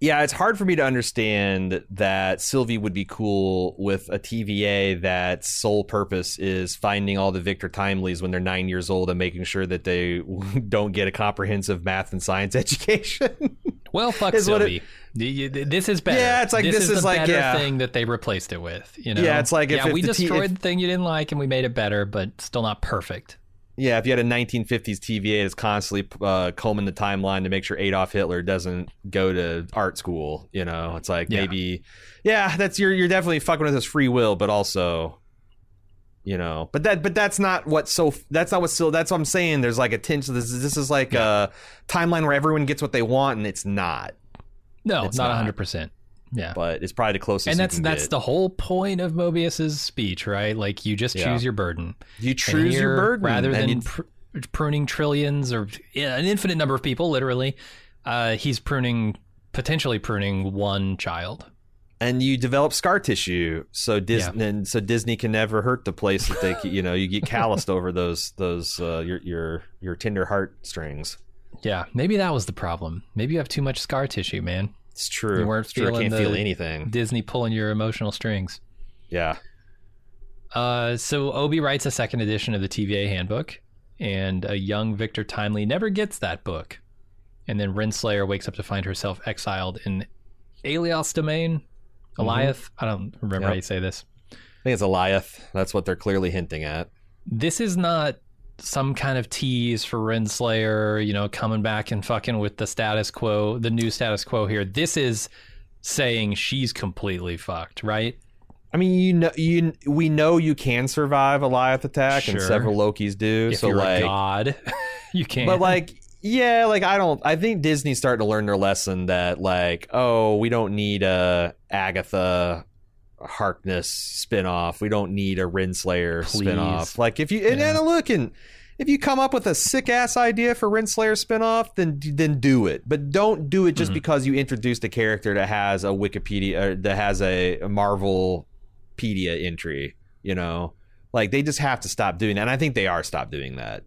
Speaker 2: Yeah, it's hard for me to understand that Sylvie would be cool with a TVA that sole purpose is finding all the Victor Timeleys when they're nine years old and making sure that they [LAUGHS] don't get a comprehensive math and science [LAUGHS] education.
Speaker 1: Well, fuck
Speaker 2: Is
Speaker 1: Sylvie. The- This is better.
Speaker 2: Yeah, it's like, this
Speaker 1: is
Speaker 2: is
Speaker 1: the
Speaker 2: like,
Speaker 1: better
Speaker 2: yeah.
Speaker 1: thing that they replaced it with. You know,
Speaker 2: Yeah, it's like
Speaker 1: yeah,
Speaker 2: if
Speaker 1: we
Speaker 2: the T-
Speaker 1: destroyed
Speaker 2: if-
Speaker 1: the thing you didn't like and we made it better, but still not perfect.
Speaker 2: Yeah, if you had a 1950s TVA that's constantly uh, combing the timeline to make sure Adolf Hitler doesn't go to art school, you know, it's like
Speaker 1: Yeah.
Speaker 2: maybe, yeah, that's you're you're definitely fucking with his free will, but also, you know, but that but that's not what so that's not what still that's what I'm saying. There's like a tinge. This is this is like a timeline where everyone gets what they want, and it's not.
Speaker 1: No,
Speaker 2: It's
Speaker 1: not
Speaker 2: not.
Speaker 1: hundred percent. Yeah,
Speaker 2: But it's probably the closest.
Speaker 1: and that's that's
Speaker 2: get.
Speaker 1: the whole point of Mobius's speech, right? Like you just
Speaker 2: Yeah.
Speaker 1: choose your burden.
Speaker 2: you choose your burden
Speaker 1: rather than pr- pruning trillions or yeah, an infinite number of people, literally. Uh, he's pruning potentially pruning one child.
Speaker 2: and you develop scar tissue so Disney and so Disney can never hurt the place that they [LAUGHS] you know you get calloused over those those uh, your your your tender heartstrings.
Speaker 1: Yeah, maybe that was the problem. Maybe you have too much scar tissue, man.
Speaker 2: It's true.
Speaker 1: You weren't
Speaker 2: it's true. I
Speaker 1: feeling
Speaker 2: can't feel anything.
Speaker 1: Disney pulling your emotional strings.
Speaker 2: Yeah.
Speaker 1: Uh, so OB writes a second edition of the TVA handbook, and a young Victor Timely never gets that book. And then Renslayer wakes up to find herself exiled in Alioth's domain. Eliath? I don't remember how you say this.
Speaker 2: I think it's Eliath. That's what they're clearly hinting at.
Speaker 1: This is not some kind of tease for Renslayer, you know, coming back and fucking with the status quo, the new status quo here. This is saying she's completely fucked, right?
Speaker 2: I mean, you know, you we know you can survive a Eliath attack, and several Lokis do.
Speaker 1: If
Speaker 2: so like,
Speaker 1: god, [LAUGHS] you can't.
Speaker 2: but like, yeah, like I don't. I think Disney's starting to learn their lesson that like, oh, we don't need a Agatha Harkness spinoff. We don't need a Renslayer
Speaker 1: Please.
Speaker 2: spinoff. Like if you and,
Speaker 1: Yeah.
Speaker 2: and look and. If you come up with a sick ass idea for Renslayer spinoff, then then do it. But don't do it just
Speaker 1: Mhm.
Speaker 2: because you introduced a character that has a Wikipedia that has a, Marvelpedia entry. You know, like they just have to stop doing that. And I think they are stop doing that.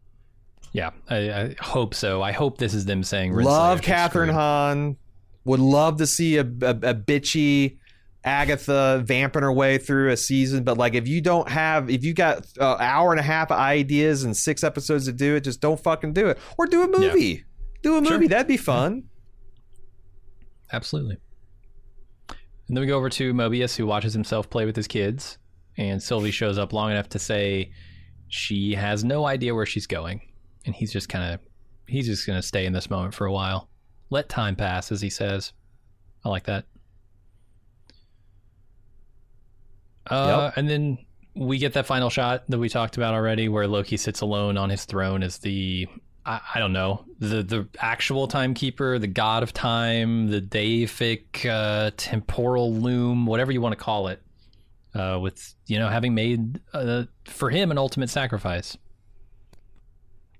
Speaker 1: Yeah, I, I hope so. I hope this is them saying
Speaker 2: love
Speaker 1: Renslayer Kathryn.
Speaker 2: Hahn. Would love to see a, a, a bitchy Agatha vamping her way through a season. But like, if you don't have, if you got an hour and a half of ideas and six episodes to do it, just don't fucking do it. Or do a movie. Do a movie.
Speaker 1: Sure.
Speaker 2: That'd be fun.
Speaker 1: Absolutely. And then we go over to Mobius, who watches himself play with his kids, and Sylvie shows up long enough to say she has no idea where she's going, and he's just kind of he's just going to stay in this moment for a while, let time pass, as he says. I like that. Uh, And then we get that final shot that we talked about already, where Loki sits alone on his throne as the I, I don't know the the actual timekeeper, the god of time, the deific uh, temporal loom, whatever you want to call it. Uh, with you know having made uh, for him an ultimate sacrifice.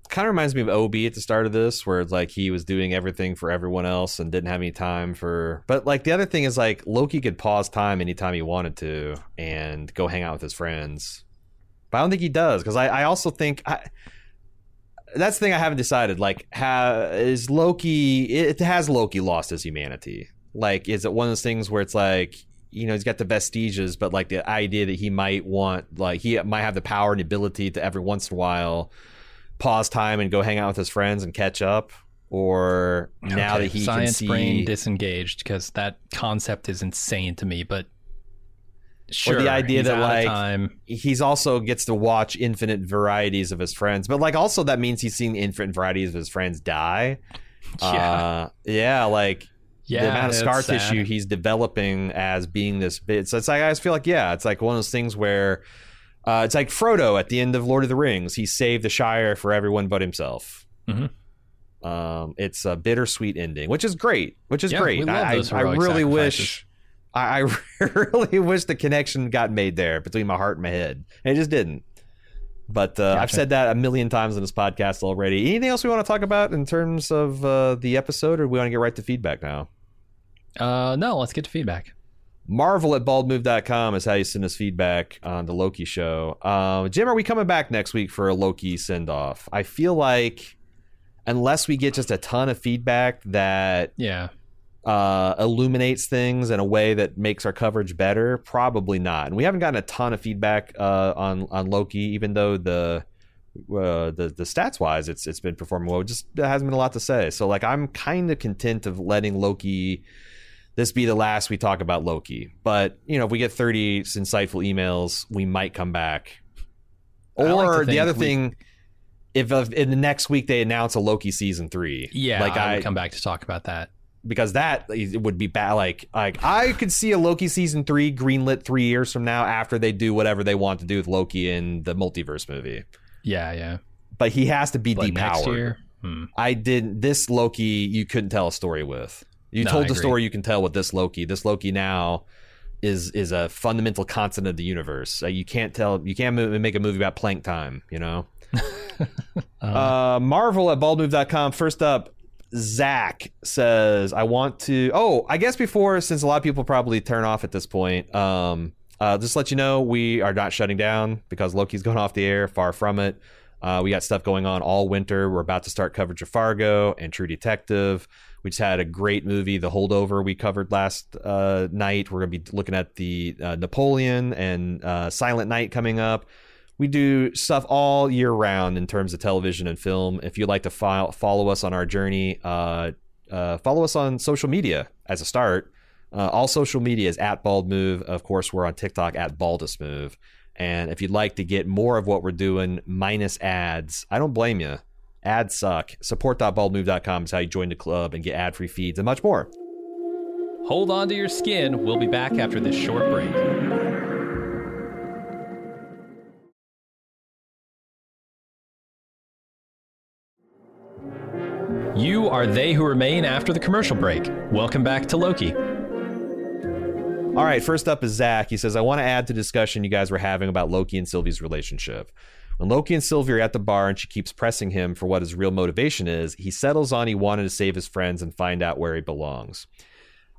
Speaker 2: Kind of reminds me of OB at the start of this, where it's like he was doing everything for everyone else and didn't have any time for. But like the other thing is like Loki could pause time anytime he wanted to and go hang out with his friends. but I don't think he does because I, I also think I, that's the thing I haven't decided. Like, ha, is Loki? It has Loki lost his humanity? Like, is it one of those things where it's like, you know, he's got the vestiges, but like the idea that he might want, like, he might have the power and ability to every once in a while pause time and go hang out with his friends and catch up, or now
Speaker 1: Okay,
Speaker 2: that he
Speaker 1: science
Speaker 2: can see,
Speaker 1: brain disengaged because that concept is insane to me. But sure,
Speaker 2: the idea that, like, he's also gets to watch infinite varieties of his friends, but like also that means he's seen infinite varieties of his friends die. [LAUGHS]
Speaker 1: Yeah.
Speaker 2: uh, yeah, like
Speaker 1: yeah,
Speaker 2: the amount of scar
Speaker 1: sad.
Speaker 2: tissue he's developing as being this bit. So it's like I just feel like yeah, it's like one of those things where uh, it's like Frodo at the end of Lord of the Rings. He saved the Shire for everyone but himself.
Speaker 1: Mhm.
Speaker 2: Um, it's a bittersweet ending, which is great. Which is
Speaker 1: Yeah,
Speaker 2: great. I, I really
Speaker 1: sacrifices.
Speaker 2: wish. I, I [LAUGHS] really wish the connection got made there between my heart and my head. And it just didn't. But uh, I've said that a million times in this podcast already. Anything else we want to talk about in terms of uh, the episode, or do we want to get right to feedback now?
Speaker 1: Uh, no, let's get to feedback.
Speaker 2: Marvel at baldmove.com is how you send us feedback on the Loki show. Uh, Jim, are we coming back next week for a Loki send off? I feel like unless we get just a ton of feedback that
Speaker 1: Yeah,
Speaker 2: uh, illuminates things in a way that makes our coverage better, probably not. And we haven't gotten a ton of feedback uh, on on Loki, even though the uh, the the stats wise, it's it's been performing well. It just there hasn't been a lot to say. So like, I'm kind of content of letting Loki. This be the last we talk about Loki, but you know, if we get 30 insightful emails, we might come back.
Speaker 1: I like
Speaker 2: Or the other
Speaker 1: we-
Speaker 2: thing, if in the next week they announce a Loki season three,
Speaker 1: yeah.
Speaker 2: like
Speaker 1: I,
Speaker 2: I,
Speaker 1: would come back to talk about that.
Speaker 2: because that would be bad. Like, like I could see a Loki season three greenlit three years from now after they do whatever they want to do with Loki in the multiverse movie.
Speaker 1: Yeah, yeah.
Speaker 2: But he has to be
Speaker 1: But
Speaker 2: depowered.
Speaker 1: hmm.
Speaker 2: I didn't. This Loki, you couldn't tell a story with. You
Speaker 1: No,
Speaker 2: told the story you can tell with this Loki. This Loki now is is a fundamental constant of the universe. Uh, you can't tell. You can't make a movie about Planck time. You know. [LAUGHS] Uh, Marvel at baldmove.com. First up, Zach says, I want to. Oh, I guess before, since a lot of people probably turn off at this point, um, uh, just let you know we are not shutting down because Loki's [LAUGHS] going off the air. Far from it. Uh, we got stuff going on all winter. We're about to start coverage of Fargo and True Detective. We just had a great movie, The Holdover, we covered last uh, night. We're going to be looking at the uh, Napoleon and uh, Silent Night coming up we do stuff all year round in terms of television and film. If you'd like to follow us on our journey, uh, uh, follow us on social media as a start. Uh, all social media is at Bald Move. Of course, we're on TikTok at Baldest Move. And if you'd like to get more of what we're doing minus ads, I don't blame you. Ads suck. Support.baldmove.com is how you join the club and get ad free feeds and much more.
Speaker 1: Hold on to your skin. We'll be back after this short break. You are they who remain after the commercial break. Welcome back to Loki.
Speaker 2: All right, first up is Zach. He says, I want to add to the discussion you guys were having about Loki and Sylvie's relationship. When Loki and Sylvie are at the bar and she keeps pressing him for what his real motivation is, he settles on he wanted to save his friends and find out where he belongs.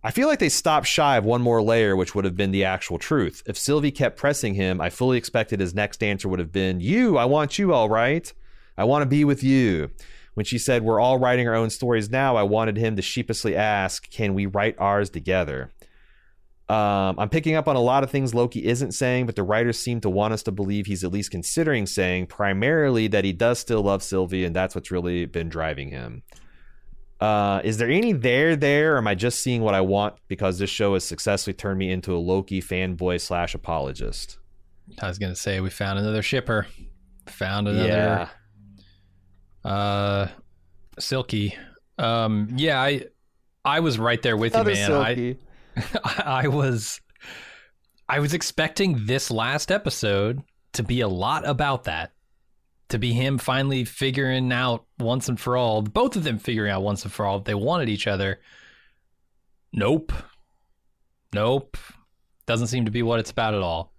Speaker 2: I feel like they stopped shy of one more layer, which would have been the actual truth. If Sylvie kept pressing him, I fully expected his next answer would have been, You, I want you, all right. I want to be with you. When she said, We're all writing our own stories now, I wanted him to sheepishly ask, Can we write ours together? Um, I'm picking up on a lot of things Loki isn't saying, but the writers seem to want us to believe he's at least considering saying, primarily that he does still love Sylvie, and that's what's really been driving him. Uh, is there any there there, or am I just seeing what I want because this show has successfully turned me into a Loki fanboy slash apologist?
Speaker 1: I was gonna say we found another shipper. Found another
Speaker 2: Yeah.
Speaker 1: uh Sylki. Um yeah, I I was right there with
Speaker 2: Another
Speaker 1: you, man.
Speaker 2: Sylki.
Speaker 1: I [LAUGHS] I was I was expecting this last episode to be a lot about that. To be him finally figuring out once and for all, both of them figuring out once and for all if they wanted each other. Nope. Nope. Doesn't seem to be what it's about at all.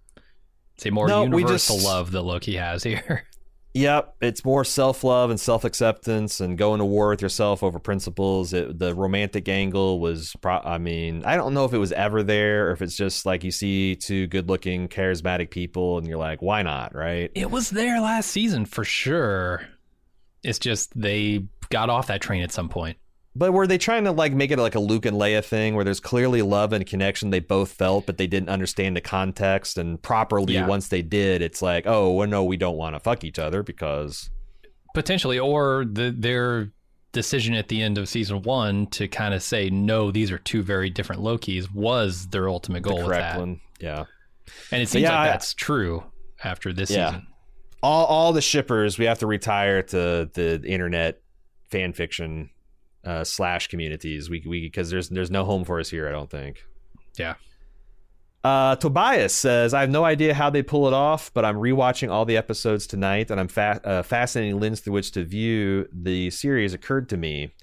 Speaker 1: It's a more
Speaker 2: No,
Speaker 1: universal
Speaker 2: just-
Speaker 1: love that Loki has here. [LAUGHS]
Speaker 2: Yep, it's more self love and self acceptance and going to war with yourself over principles. It, the romantic angle was, pro- I mean, I don't know if it was ever there or if it's just like you see two good looking, charismatic people and you're like, why not, right?
Speaker 1: It was there last season for sure. It's just they got off that train at some point.
Speaker 2: But were they trying to like make it like a Luke and Leia thing where there's clearly love and connection they both felt, but they didn't understand the context and properly
Speaker 1: Yeah.
Speaker 2: once they did, it's like, oh, well, no, we don't want to fuck each other because
Speaker 1: Potentially, or the, their decision at the end of season one to kind of say, no, these are two very different Lokis was their ultimate goal
Speaker 2: the
Speaker 1: with
Speaker 2: correct
Speaker 1: that.
Speaker 2: one. Yeah.
Speaker 1: And it seems
Speaker 2: yeah,
Speaker 1: like
Speaker 2: I-
Speaker 1: that's true after this
Speaker 2: Yeah.
Speaker 1: season.
Speaker 2: all all the shippers we have to retire to the internet fan fiction uh, slash communities we we because there's there's no home for us here i don't think
Speaker 1: Yeah.
Speaker 2: uh, Tobias says, I have no idea how they pull it off, but I'm rewatching all the episodes tonight, and I'm fa- uh, fascinating lens through which to view the series occurred to me.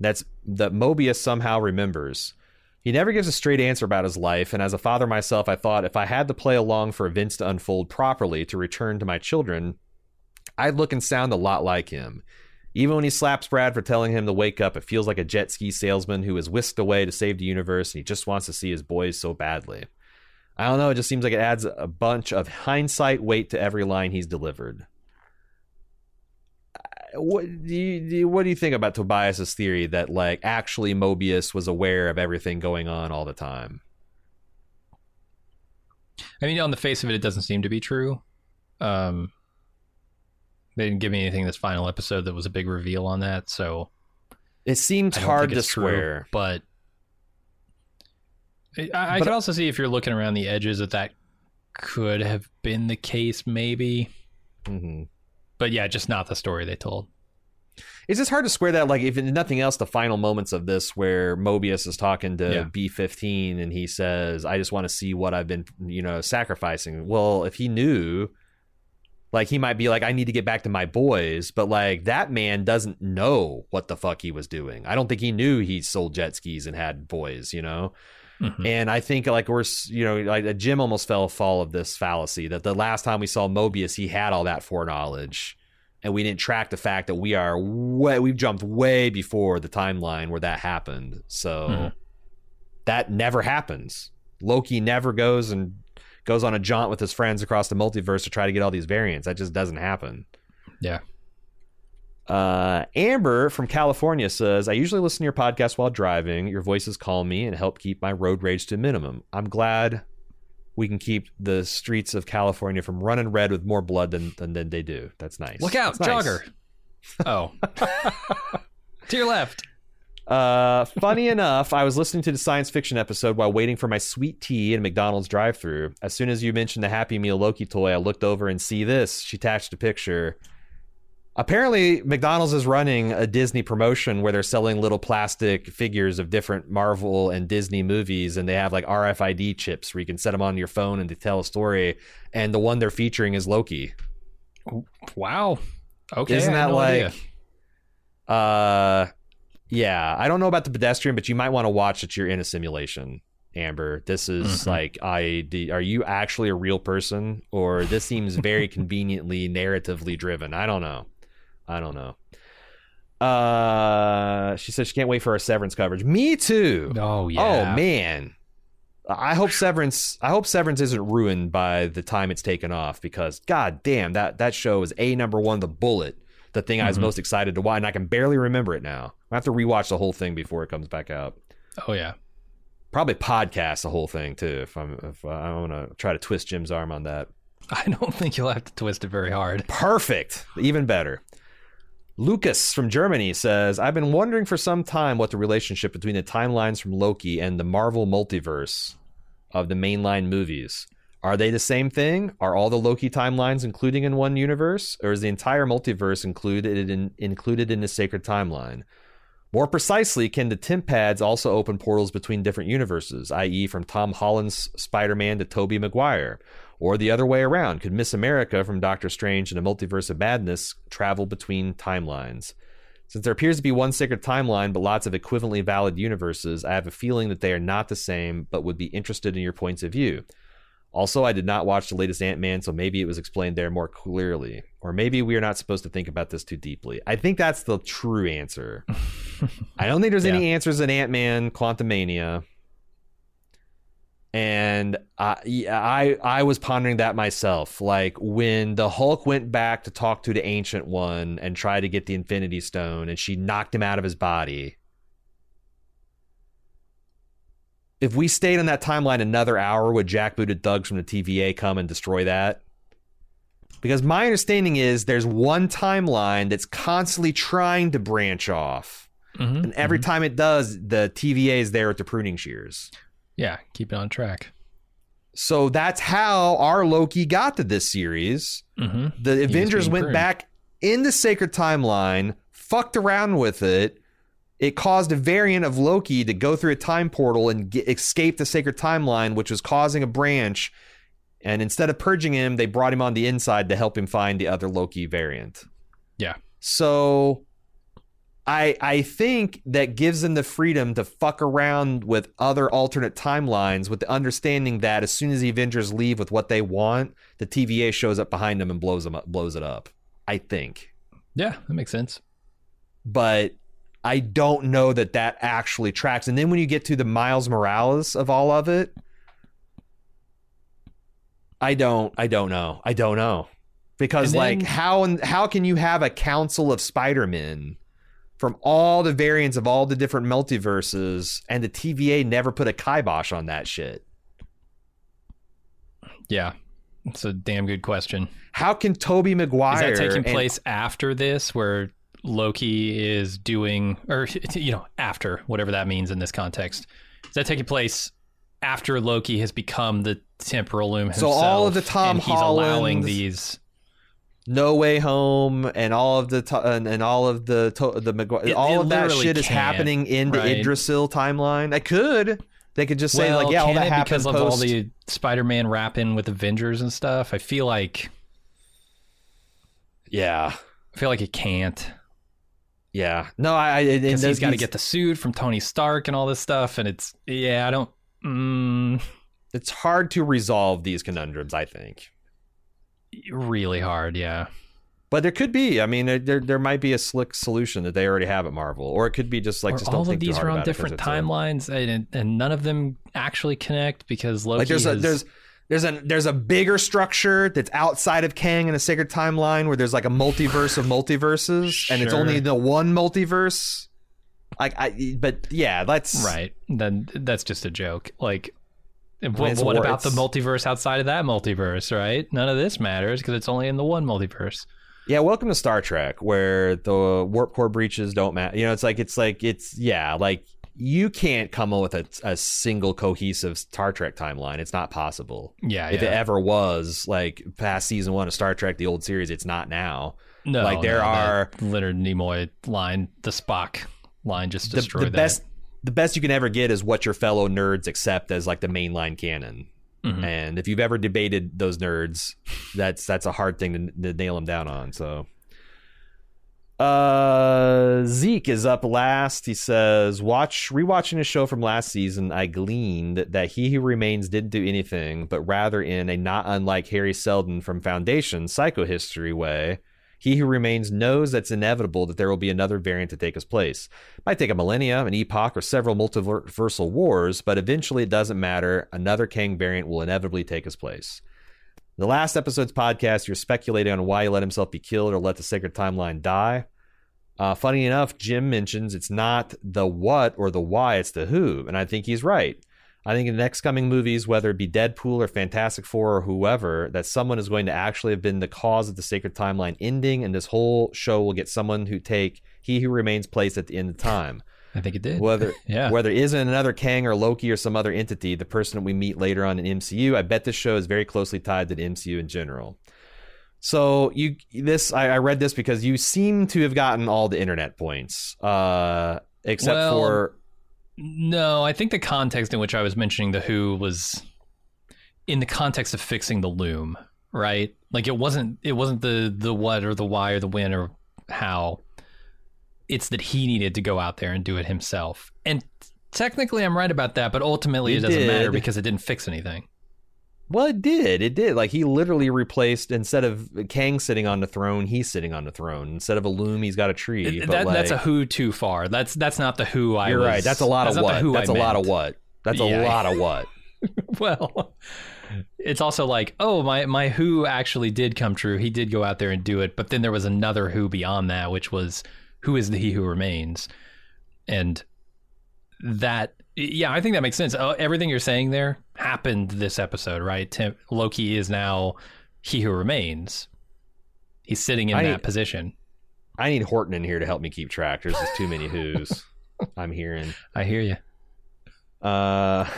Speaker 2: That's that Mobius somehow remembers. He never gives a straight answer about his life, and as a father myself, I thought if I had to play along for events to unfold properly to return to my children, I'd look and sound a lot like him. Even when he slaps Brad for telling him to wake up, it feels like a jet ski salesman who is whisked away to save the universe and he just wants to see his boys so badly. I don't know, it just seems like it adds a bunch of hindsight weight to every line he's delivered. What do you, do you- what do you think about Tobias's theory that like actually Mobius was aware of everything going on all the time?
Speaker 1: I mean, on the face of it, it doesn't seem to be true. Um, they didn't give me anything this final episode that was a big reveal on that, so
Speaker 2: It seems hard to
Speaker 1: it's true, but I, I
Speaker 2: But-
Speaker 1: could also see if you're looking around the edges that that could have been the case, maybe.
Speaker 2: hmm
Speaker 1: But yeah, just not the story they told.
Speaker 2: It's just hard to square that. Like, if nothing else, the final moments of this, where Mobius is talking to
Speaker 1: Yeah.
Speaker 2: B fifteen, and he says, "I just want to see what I've been, you know, sacrificing." Well, if he knew, like, he might be like, "I need to get back to my boys," but like that man doesn't know what the fuck he was doing. I don't think he knew he sold jet skis and had boys. You know.
Speaker 1: Mhm.
Speaker 2: And I think like we're you know like Jim almost fell fall of this fallacy that the last time we saw Mobius he had all that foreknowledge, and we didn't track the fact that we are way we've jumped way before the timeline where that happened. So
Speaker 1: Mhm.
Speaker 2: that never happens. Loki never goes and goes on a jaunt with his friends across the multiverse to try to get all these variants. That just doesn't happen.
Speaker 1: Yeah.
Speaker 2: Uh, Amber from California says, I usually listen to your podcast while driving. Your voices calm me and help keep my road rage to a minimum. I'm glad we can keep the streets of California from running red with more blood than, than, than they do. That's nice.
Speaker 1: Look out,
Speaker 2: That's nice.
Speaker 1: jogger. Oh. [LAUGHS] to your left.
Speaker 2: Uh, funny [LAUGHS] enough, I was listening to the science fiction episode while waiting for my sweet tea in McDonald's drive-through. As soon as you mentioned the Happy Meal Loki toy, I looked over and see this. She attached a picture. Apparently, McDonald's is running a Disney promotion where they're selling little plastic figures of different Marvel and Disney movies, and they have like RFID chips where you can set them on your phone and to tell a story. And the one they're featuring is Loki.
Speaker 1: Wow. Okay.
Speaker 2: Isn't that
Speaker 1: no
Speaker 2: like
Speaker 1: idea.
Speaker 2: uh yeah, I don't know about the pedestrian, but you might want to watch that you're in a simulation, Amber. This is
Speaker 1: Mhm.
Speaker 2: like I d- are you actually a real person or this seems very [LAUGHS] conveniently narratively driven. I don't know. I don't know. Uh she says she can't wait for our severance coverage. Me too.
Speaker 1: Oh yeah.
Speaker 2: Oh man. I hope Severance I hope Severance isn't ruined by the time it's taken off because god damn that that show is a number one the bullet the thing I was
Speaker 1: Mhm.
Speaker 2: most excited to watch and I can barely remember it now. I have to rewatch the whole thing before it comes back out.
Speaker 1: Oh yeah.
Speaker 2: Probably podcast the whole thing too if I'm if I want to try to twist Jim's arm on that. [LAUGHS]
Speaker 1: I don't think you'll have to twist it very hard.
Speaker 2: Perfect. Even better. Lucas from Germany says, I've been wondering for some time what the relationship between the timelines from Loki and the Marvel multiverse of the mainline movies. Are they the same thing? Are all the Loki timelines including in one universe? Or is the entire multiverse included in included in the sacred timeline? More precisely, can the TemPads also open portals between different universes, i.e., from Tom Holland's Spider Man to Tobey Maguire? Or the other way around, could Miss America from Doctor Strange and a Multiverse of Madness travel between timelines? Since there appears to be one sacred timeline but lots of equivalently valid universes, I have a feeling that they are not the same but would be interested in your points of view. Also, I did not watch the latest Ant Man, so maybe it was explained there more clearly. Or maybe we are not supposed to think about this too deeply. I think that's the true answer. [LAUGHS] I don't think there's any answers in Ant Man Quantumania. And I, yeah, I I was pondering that myself. Like when the Hulk went back to talk to the Ancient One and try to get the Infinity Stone, and she knocked him out of his body. If we stayed on that timeline another hour, would jackbooted thugs from the TVA come and destroy that? Because my understanding is there's one timeline that's constantly trying to branch off.
Speaker 1: Mhm,
Speaker 2: And every
Speaker 1: mhm.
Speaker 2: time it does, the TVA is there with the pruning shears.
Speaker 1: yeah, keep it on track.
Speaker 2: So that's how our Loki got to this series.
Speaker 1: hmm
Speaker 2: The Avengers went
Speaker 1: pruned.
Speaker 2: back in the sacred timeline, fucked around with it. It caused a variant of Loki to go through a time portal and get, escape the sacred timeline, which was causing a branch. And instead of purging him, they brought him on the inside to help him find the other Loki variant.
Speaker 1: Yeah.
Speaker 2: So I I think that gives them the freedom to fuck around with other alternate timelines with the understanding that as soon as the Avengers leave with what they want, the TVA shows up behind them and blows them up, blows it up. I think.
Speaker 1: Yeah, that makes sense.
Speaker 2: But I don't know that that actually tracks. And then when you get to the Miles Morales of all of it, I don't I don't know. I don't know. Because
Speaker 1: And
Speaker 2: like how how can you have a council of Spider-Men from all the variants of all the different multiverses and the TVA never put a kibosh on that shit?
Speaker 1: Yeah, it's a damn good question.
Speaker 2: How can Tobey Maguire
Speaker 1: Is that taking
Speaker 2: and-
Speaker 1: place after this, where Loki is doing, or [LAUGHS] you know, after whatever that means in this context? Is that taking place after Loki has become the temporal loom
Speaker 2: So all of the Tom
Speaker 1: and he's allowing these.
Speaker 2: No Way Home and all of the to- and, and all of the to- the Maguire,
Speaker 1: It-
Speaker 2: all
Speaker 1: it
Speaker 2: of that shit is happening in the
Speaker 1: right?
Speaker 2: Yggdrasil timeline. I could. They could just say
Speaker 1: well,
Speaker 2: like, yeah, all that
Speaker 1: it
Speaker 2: happened
Speaker 1: because of
Speaker 2: post.
Speaker 1: all the Spider-Man rapping with Avengers and stuff. I feel like
Speaker 2: yeah,
Speaker 1: I feel like it can't
Speaker 2: yeah. No, I. I
Speaker 1: because he's got to get the suit from Tony Stark and all this stuff, and it's yeah, I don't. Mm,
Speaker 2: It's hard to resolve these conundrums. I think,
Speaker 1: really hard, yeah.
Speaker 2: but there could be. I mean, there there, there might be a slick solution that they already have at Marvel, or it could be just like
Speaker 1: Or
Speaker 2: just
Speaker 1: all
Speaker 2: don't
Speaker 1: of
Speaker 2: think too
Speaker 1: these
Speaker 2: hard
Speaker 1: are on
Speaker 2: about it 'cause
Speaker 1: different
Speaker 2: it's a-
Speaker 1: timelines, and, and none of them actually connect because Loki
Speaker 2: like there's a there's there's a there's a bigger structure that's outside of Kang in a sacred timeline where there's like a multiverse of multiverses and it's only the one multiverse like I but yeah that's
Speaker 1: right. Then that's just a joke. Like, what, what about the multiverse outside of that multiverse? Right? None of this matters because it's only in the one multiverse.
Speaker 2: yeah welcome to Star Trek where the warp core breaches don't matter you know it's like it's like it's yeah like you can't come up with a, a single cohesive Star Trek timeline it's not possible
Speaker 1: Yeah,
Speaker 2: if
Speaker 1: yeah.
Speaker 2: it ever was like past season one of Star Trek the old series it's not now
Speaker 1: no,
Speaker 2: like, there
Speaker 1: no,
Speaker 2: are-
Speaker 1: Leonard Nimoy line, the Spock line, just
Speaker 2: the,
Speaker 1: destroyed
Speaker 2: the
Speaker 1: that.
Speaker 2: best the best you can ever get is what your fellow nerds accept as like the mainline canon.
Speaker 1: Mhm.
Speaker 2: And if you've ever debated those nerds, that's that's a hard thing to, to nail them down on. So, uh, Zeke is up last. He says, "Watch rewatching a show from last season. I gleaned that He Who Remains didn't do anything, but rather in a not unlike Hari Seldon from Foundation psychohistory way." He who remains knows that's inevitable that there will be another variant to take his place. Might take a millennia, an epoch, or several multiversal wars, but eventually it doesn't matter. Another Kang variant will inevitably take his place. The last episode's podcast, you're speculating on why he let himself be killed or let the sacred timeline die. Uh, funny enough, Jim mentions it's not the what or the why, it's the who, and I think he's right. I think in the next coming movies, whether it be Deadpool or Fantastic Four or whoever, that someone is going to actually have been the cause of the sacred timeline ending, and this whole show will get someone who take He Who Remains place at the end of time.
Speaker 1: I think it did.
Speaker 2: Whether [LAUGHS]
Speaker 1: Yeah.
Speaker 2: whether it isn't another Kang or Loki or some other entity, the person that we meet later on in MCU, I bet this show is very closely tied to the MCU in general. So you this I, I read this because you seem to have gotten all the internet points, uh, except
Speaker 1: Well,
Speaker 2: for
Speaker 1: No, I think the context in which I was mentioning the Who was in the context of fixing the loom, right? Like it wasn't it wasn't the the what or the why or the when or how. It's that he needed to go out there and do it himself. And technically I'm right about that, but ultimately
Speaker 2: You
Speaker 1: it doesn't matter because it didn't fix anything.
Speaker 2: Well, it did. It did. Like he literally replaced instead of Kang sitting on the throne, he's sitting on the throne. Instead of a loom, he's got a tree.
Speaker 1: That-
Speaker 2: but like,
Speaker 1: that's a who too far. That's that's not the who I.
Speaker 2: You're
Speaker 1: was-
Speaker 2: right. That's a lot
Speaker 1: that's
Speaker 2: of what.
Speaker 1: who
Speaker 2: That's
Speaker 1: a
Speaker 2: a lot of what. That's a lot of what. [LAUGHS] [LAUGHS]
Speaker 1: well, it's also like, oh, my my who actually did come true. He did go out there and do it, but then there was another who beyond that, which was who is the he who remains, and that yeah, I think that makes sense. Uh, everything you're saying there happened this episode, right? Tim, Loki is now he who remains. He's sitting in
Speaker 2: I-
Speaker 1: that position.
Speaker 2: I need Horton in here to help me keep track. There's just too many who's. [LAUGHS] I'm hearing.
Speaker 1: I hear you.
Speaker 2: Uh,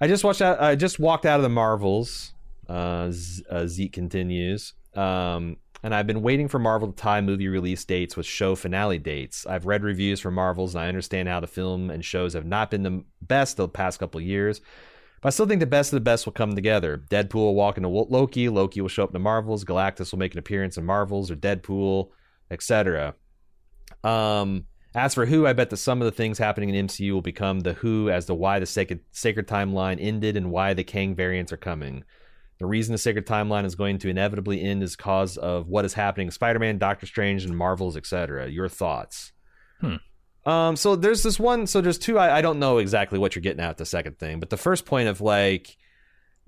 Speaker 2: I just watched out. I just walked out of the Marvels. Uh, Z- uh, Zeke continues. Um, and I've been waiting for Marvel to tie movie release dates with show finale dates. I've read reviews for Marvels, and I understand how the film and shows have not been the best the past couple years. But I still think the best of the best will come together. Deadpool will walk into Loki. Loki will show up the Marvels. Galactus will make an appearance in Marvels or Deadpool, etc. Um, as for who, I bet that some of the things happening in MCU will become the who as to why the sacred, sacred timeline ended and why the Kang variants are coming. The reason the sacred timeline is going to inevitably end is cause of what is happening Spider-Man, Doctor Strange, and Marvels, etc. Your thoughts?
Speaker 1: Hmm.
Speaker 2: Um, so there's this one. So there's two. I, I don't know exactly what you're getting at the second thing, but the first point of like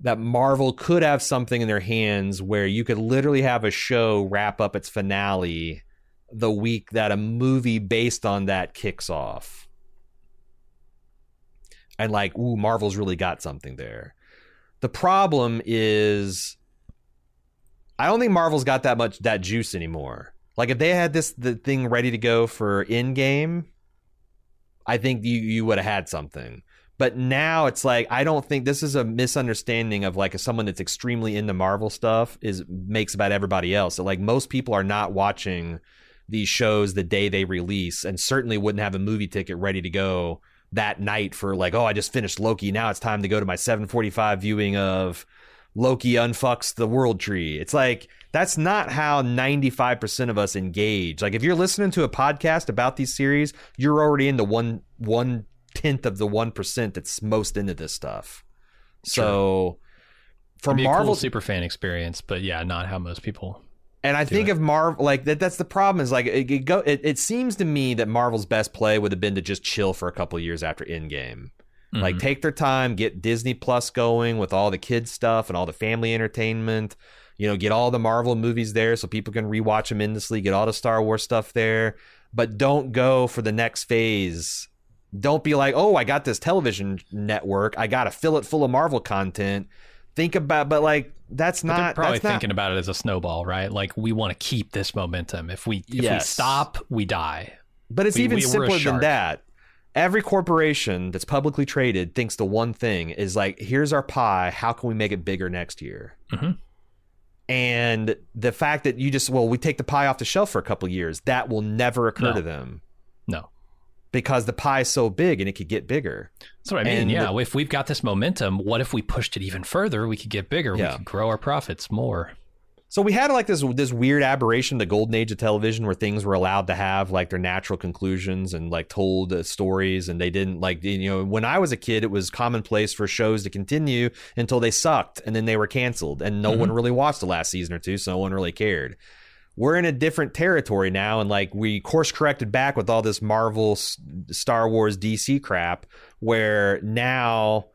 Speaker 2: that Marvel could have something in their hands where you could literally have a show wrap up its finale the week that a movie based on that kicks off. And like, ooh, Marvel's really got something there. The problem is I don't think Marvel's got that much that juice anymore. Like if they had this the thing ready to go for Endgame, I think you you would have had something. But now it's like I don't think this is a misunderstanding of like someone that's extremely into Marvel stuff is makes about everybody else. So like most people are not watching these shows the day they release and certainly wouldn't have a movie ticket ready to go that night for like oh I just finished Loki now it's time to go to my 745 viewing of Loki unfucks the world tree. It's like that's not how 95% of us engage. Like if you're listening to a podcast about these series, you're already into one one tenth of the one percent that's most into this stuff. So for
Speaker 1: a
Speaker 2: Marvel,
Speaker 1: cool super fan experience, but yeah, not how most people.
Speaker 2: And I
Speaker 1: do
Speaker 2: think
Speaker 1: it.
Speaker 2: of Marvel like that. That's the problem. Is like it, it go. It, it seems to me that Marvel's best play would have been to just chill for a couple of years after Endgame. Like
Speaker 1: Mhm.
Speaker 2: take their time, get Disney Plus going with all the kids stuff and all the family entertainment. You know, get all the Marvel movies there so people can rewatch them endlessly. Get all the Star Wars stuff there, but don't go for the next phase. Don't be like, oh, I got this television network. I got to fill it full of Marvel content. Think about, but like that's
Speaker 1: But
Speaker 2: not.
Speaker 1: probably
Speaker 2: that's not-
Speaker 1: thinking about it as a snowball, right? Like we want to keep this momentum. If we if we stop, we die.
Speaker 2: But it's
Speaker 1: We-
Speaker 2: even
Speaker 1: we-
Speaker 2: simpler than that. Every corporation that's publicly traded thinks the one thing is like, here's our pie. How can we make it bigger next year?
Speaker 1: Mhm.
Speaker 2: And the fact that you just, well, we take the pie off the shelf for a couple years, that will never occur
Speaker 1: No.
Speaker 2: to them
Speaker 1: No,
Speaker 2: because the pie is so big and it could get bigger.
Speaker 1: that's what I mean.
Speaker 2: And
Speaker 1: yeah,
Speaker 2: the-
Speaker 1: if we've got this momentum, what if we pushed it even further? We could get bigger.
Speaker 2: Yeah.
Speaker 1: We could grow our profits more.
Speaker 2: So we had like this this weird aberration, the golden age of television, where things were allowed to have like their natural conclusions and like told uh, stories, and they didn't like you know when I was a kid, it was commonplace for shows to continue until they sucked and then they were canceled, and no one really watched the last season or two, so no one really cared. We're in a different territory now, and like we course corrected back with all this Marvel, Star Wars, DC crap, where now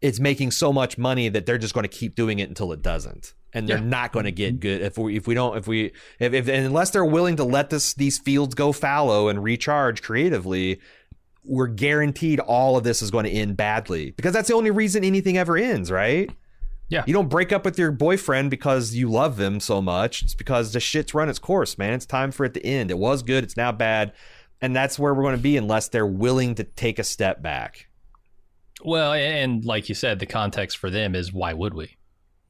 Speaker 2: it's making so much money that they're just going to keep doing it until it doesn't. And they're
Speaker 1: Yeah.
Speaker 2: not going to get mm-hmm. good if we if we don't if we if, if unless they're willing to let this these fields go fallow and recharge creatively we're guaranteed all of this is going to end badly because that's the only reason anything ever ends right
Speaker 1: Yeah.
Speaker 2: you don't break up with your boyfriend because you love them so much it's because the shit's run its course man it's time for it to end it was good it's now bad and that's where we're going to be unless they're willing to take a step back
Speaker 1: Well, and like you said, the context for them is why would we?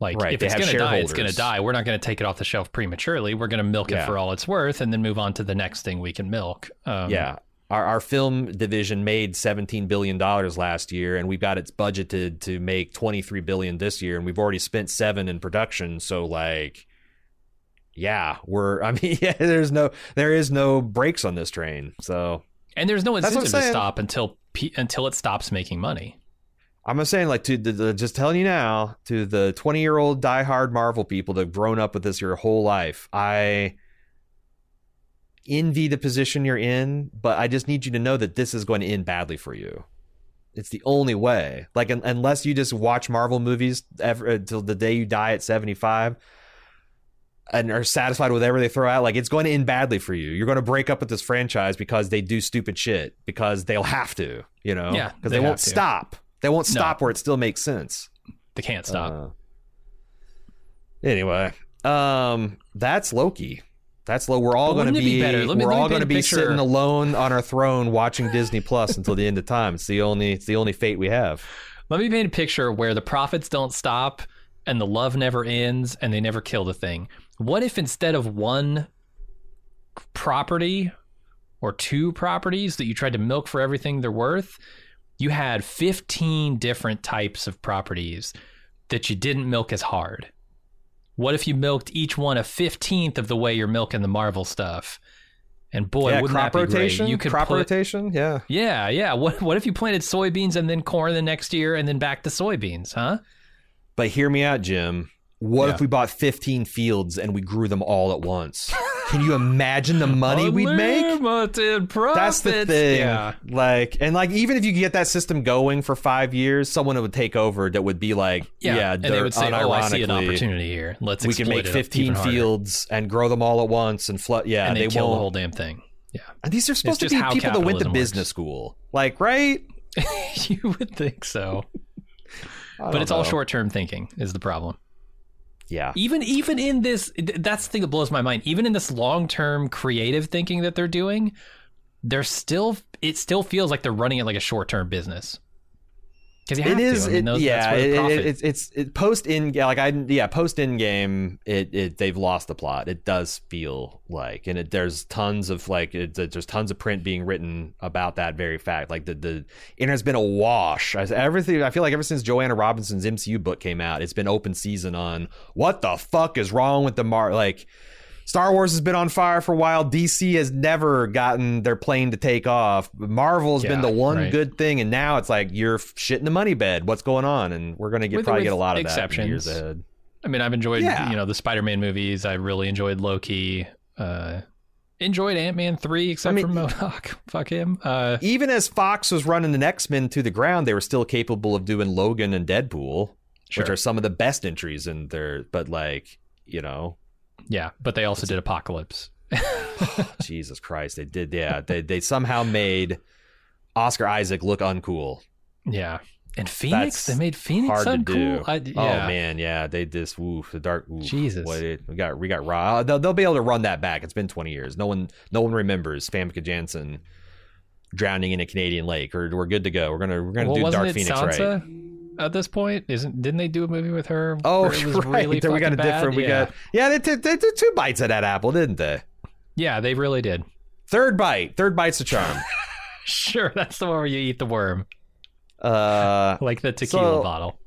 Speaker 1: Like,
Speaker 2: Right,
Speaker 1: if
Speaker 2: they
Speaker 1: it's going to die, it's going to die. We're not going to take it off the shelf prematurely. We're going to milk
Speaker 2: Yeah.
Speaker 1: it for all it's worth, and then move on to the next thing we can milk. Um,
Speaker 2: yeah. Our, our film division made $17 billion last year, and we've got its budgeted to make 23 billion this year, and we've already spent seven in production. So, like, yeah, we're, [LAUGHS] I mean, yeah, there's no, there is no brakes on this train. So,
Speaker 1: and there's no
Speaker 2: That's what I'm
Speaker 1: incentive to stop until until it stops making money.
Speaker 2: I'm just saying, like, to the, the just telling you now, to the 20 year old diehard Marvel people that have grown up with this your whole life, I envy the position you're in, but I just need you to know that this is going to end badly for you. It's the only way. Like, un- unless you just watch Marvel movies ever, until the day you die at 75 and are satisfied with whatever they throw out, like, it's going to end badly for you. You're going to break up with this franchise because they do stupid shit because they'll have to, you know?
Speaker 1: Yeah,
Speaker 2: Because
Speaker 1: they
Speaker 2: they, won't
Speaker 1: to.
Speaker 2: stop. They won't
Speaker 1: No.
Speaker 2: stop where it still makes sense.
Speaker 1: They can't stop.
Speaker 2: Uh, anyway, um, that's Loki. That's low. We're all going to
Speaker 1: be
Speaker 2: be.
Speaker 1: better? Me-
Speaker 2: we're all going to be
Speaker 1: picture.
Speaker 2: sitting alone on our throne watching Disney Plus until the end of time. It's the only. It's the only fate we have.
Speaker 1: Let me paint a picture where the profits don't stop and the love never ends and they never kill the thing. What if instead of one property or two properties that you tried to milk for everything they're worth, you had 15 different types of properties that you didn't milk as hard? What if you milked each one a 15th of the way you're milking the Marvel stuff? And boy,
Speaker 2: yeah,
Speaker 1: wouldn't
Speaker 2: crop
Speaker 1: that be
Speaker 2: rotation.
Speaker 1: great? You could
Speaker 2: crop
Speaker 1: put,
Speaker 2: rotation. Yeah.
Speaker 1: yeah, yeah. What what if you planted soybeans and then corn the next year and then back to soybeans, huh?
Speaker 2: But hear me out, Jim. What
Speaker 1: Yeah.
Speaker 2: if we bought 15 fields and we grew them all at once? Can you imagine the [LAUGHS] money we'd make?
Speaker 1: Unlimited profits.
Speaker 2: That's the thing.
Speaker 1: Yeah.
Speaker 2: Like, and like, even if you get that system going for five years, someone would take over that would be like,
Speaker 1: Yeah,
Speaker 2: yeah,
Speaker 1: and they would say, "Oh, I see an opportunity here. Let's
Speaker 2: we can make
Speaker 1: it
Speaker 2: 15 fields and grow them all at once and flood. Yeah,
Speaker 1: and they,
Speaker 2: they
Speaker 1: kill
Speaker 2: won't.
Speaker 1: the whole damn thing." Yeah,
Speaker 2: and these are supposed to be people that went to business
Speaker 1: works.
Speaker 2: school, like, right? [LAUGHS]
Speaker 1: you would think so, [LAUGHS] but it's all short-term thinking is the problem.
Speaker 2: Yeah,
Speaker 1: Even even in this, that's the thing that blows my mind. Even in this long-term creative thinking that they're doing, they're still it still feels like they're running it like a short-term business. Because you have
Speaker 2: it is.
Speaker 1: to. I mean,
Speaker 2: it,
Speaker 1: those-
Speaker 2: yeah, it,
Speaker 1: profit-
Speaker 2: it, it's it's it, post in like I yeah post Endgame it, it they've lost the plot. It does feel like, and it, there's tons of like it, there's tons of print being written about that very fact. Like the the internet's been awash. I, everything I feel like ever since Joanna Robinson's MCU book came out, it's been open season on what the fuck is wrong with the mar like. Star Wars has been on fire for a while. DC has never gotten their plane to take off. Marvel's been the one
Speaker 1: right.
Speaker 2: good thing, and now it's like you're shit in the money bed. What's going on? And we're gonna get
Speaker 1: With-
Speaker 2: probably
Speaker 1: with
Speaker 2: get a lot of that
Speaker 1: exceptions.
Speaker 2: years ahead.
Speaker 1: I mean, I've enjoyed
Speaker 2: Yeah.
Speaker 1: you know the Spider-Man movies. I really enjoyed Loki. Uh, enjoyed Ant-Man three, except
Speaker 2: I mean-
Speaker 1: for MODOK. [LAUGHS] Fuck him. Uh,
Speaker 2: Even as Fox was running the X Men to the ground, they were still capable of doing Logan and Deadpool,
Speaker 1: Sure.
Speaker 2: which are some of the best entries in there. But like, you know,
Speaker 1: yeah, but they also did Apocalypse. [LAUGHS]
Speaker 2: Jesus Christ, they did. Yeah, they they somehow made Oscar Isaac look uncool.
Speaker 1: Yeah, and Phoenix.
Speaker 2: That's
Speaker 1: they made Phoenix
Speaker 2: Hard
Speaker 1: uncool. I, oh, yeah.
Speaker 2: Oh man, yeah, they just woof the dark. Oof,
Speaker 1: Jesus.
Speaker 2: what it, we got we got raw. Uh, they'll, they'll be able to run that back. It's been twenty years. No one no one remembers Famke Janssen drowning in a Canadian lake. Or we're good to go. We're gonna we're gonna
Speaker 1: Well,
Speaker 2: do Dark Phoenix right.
Speaker 1: At this point? Isn't didn't they do a movie with her?
Speaker 2: Oh,
Speaker 1: where it was
Speaker 2: right.
Speaker 1: really
Speaker 2: Then [LAUGHS] we got a
Speaker 1: fucking
Speaker 2: different. We
Speaker 1: yeah.
Speaker 2: got yeah. They took they took two bites of that apple, didn't they?
Speaker 1: yeah, they really did.
Speaker 2: Third bite. Third bite's a charm. [LAUGHS]
Speaker 1: Sure, that's the one where you eat the worm,
Speaker 2: uh,
Speaker 1: like the tequila
Speaker 2: So-
Speaker 1: bottle.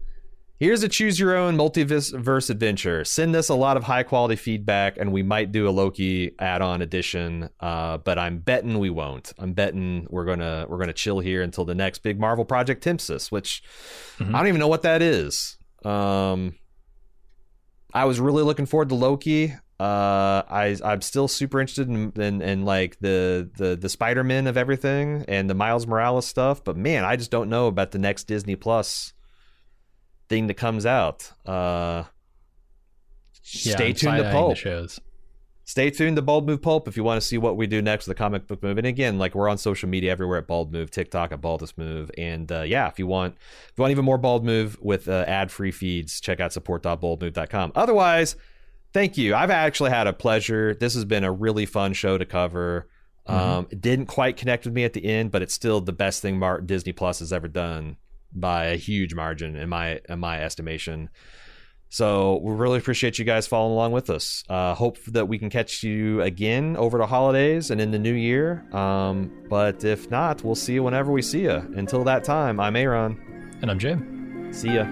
Speaker 2: Here's a choose your own multiverse adventure. Send us a lot of high quality feedback, and we might do a Loki add on edition. Uh, but I'm betting we won't. I'm betting we're gonna we're gonna chill here until the next big Marvel project tempts us, which
Speaker 1: Mhm.
Speaker 2: I don't even know what that is. Um, I was really looking forward to Loki. Uh, I I'm still super interested in, in, in like the the the Spider Man of everything and the Miles Morales stuff. But man, I just don't know about the next Disney Plus thing that comes out. Uh,
Speaker 1: Yeah,
Speaker 2: stay tuned to Pulp.
Speaker 1: The shows.
Speaker 2: Stay tuned to Bald Move Pulp if you want to see what we do next with the comic book move. And again, like we're on social media everywhere at Bald Move, TikTok at Baldest Move. And uh, yeah, if you want if you want even more Bald Move with uh, ad free feeds, check out support.baldmove.com. Otherwise, thank you. I've actually had a pleasure. This has been a really fun show to cover. Um, it didn't quite connect with me at the end, but it's still the best thing Mar- Disney Plus has ever done by a huge margin in my in my estimation. So we really appreciate you guys following along with us. Uh, hope that we can catch you again over the holidays and in the new year. Um, but if not, we'll see you whenever we see you. Until that time, I'm Aaron.
Speaker 1: And I'm Jim.
Speaker 2: See ya.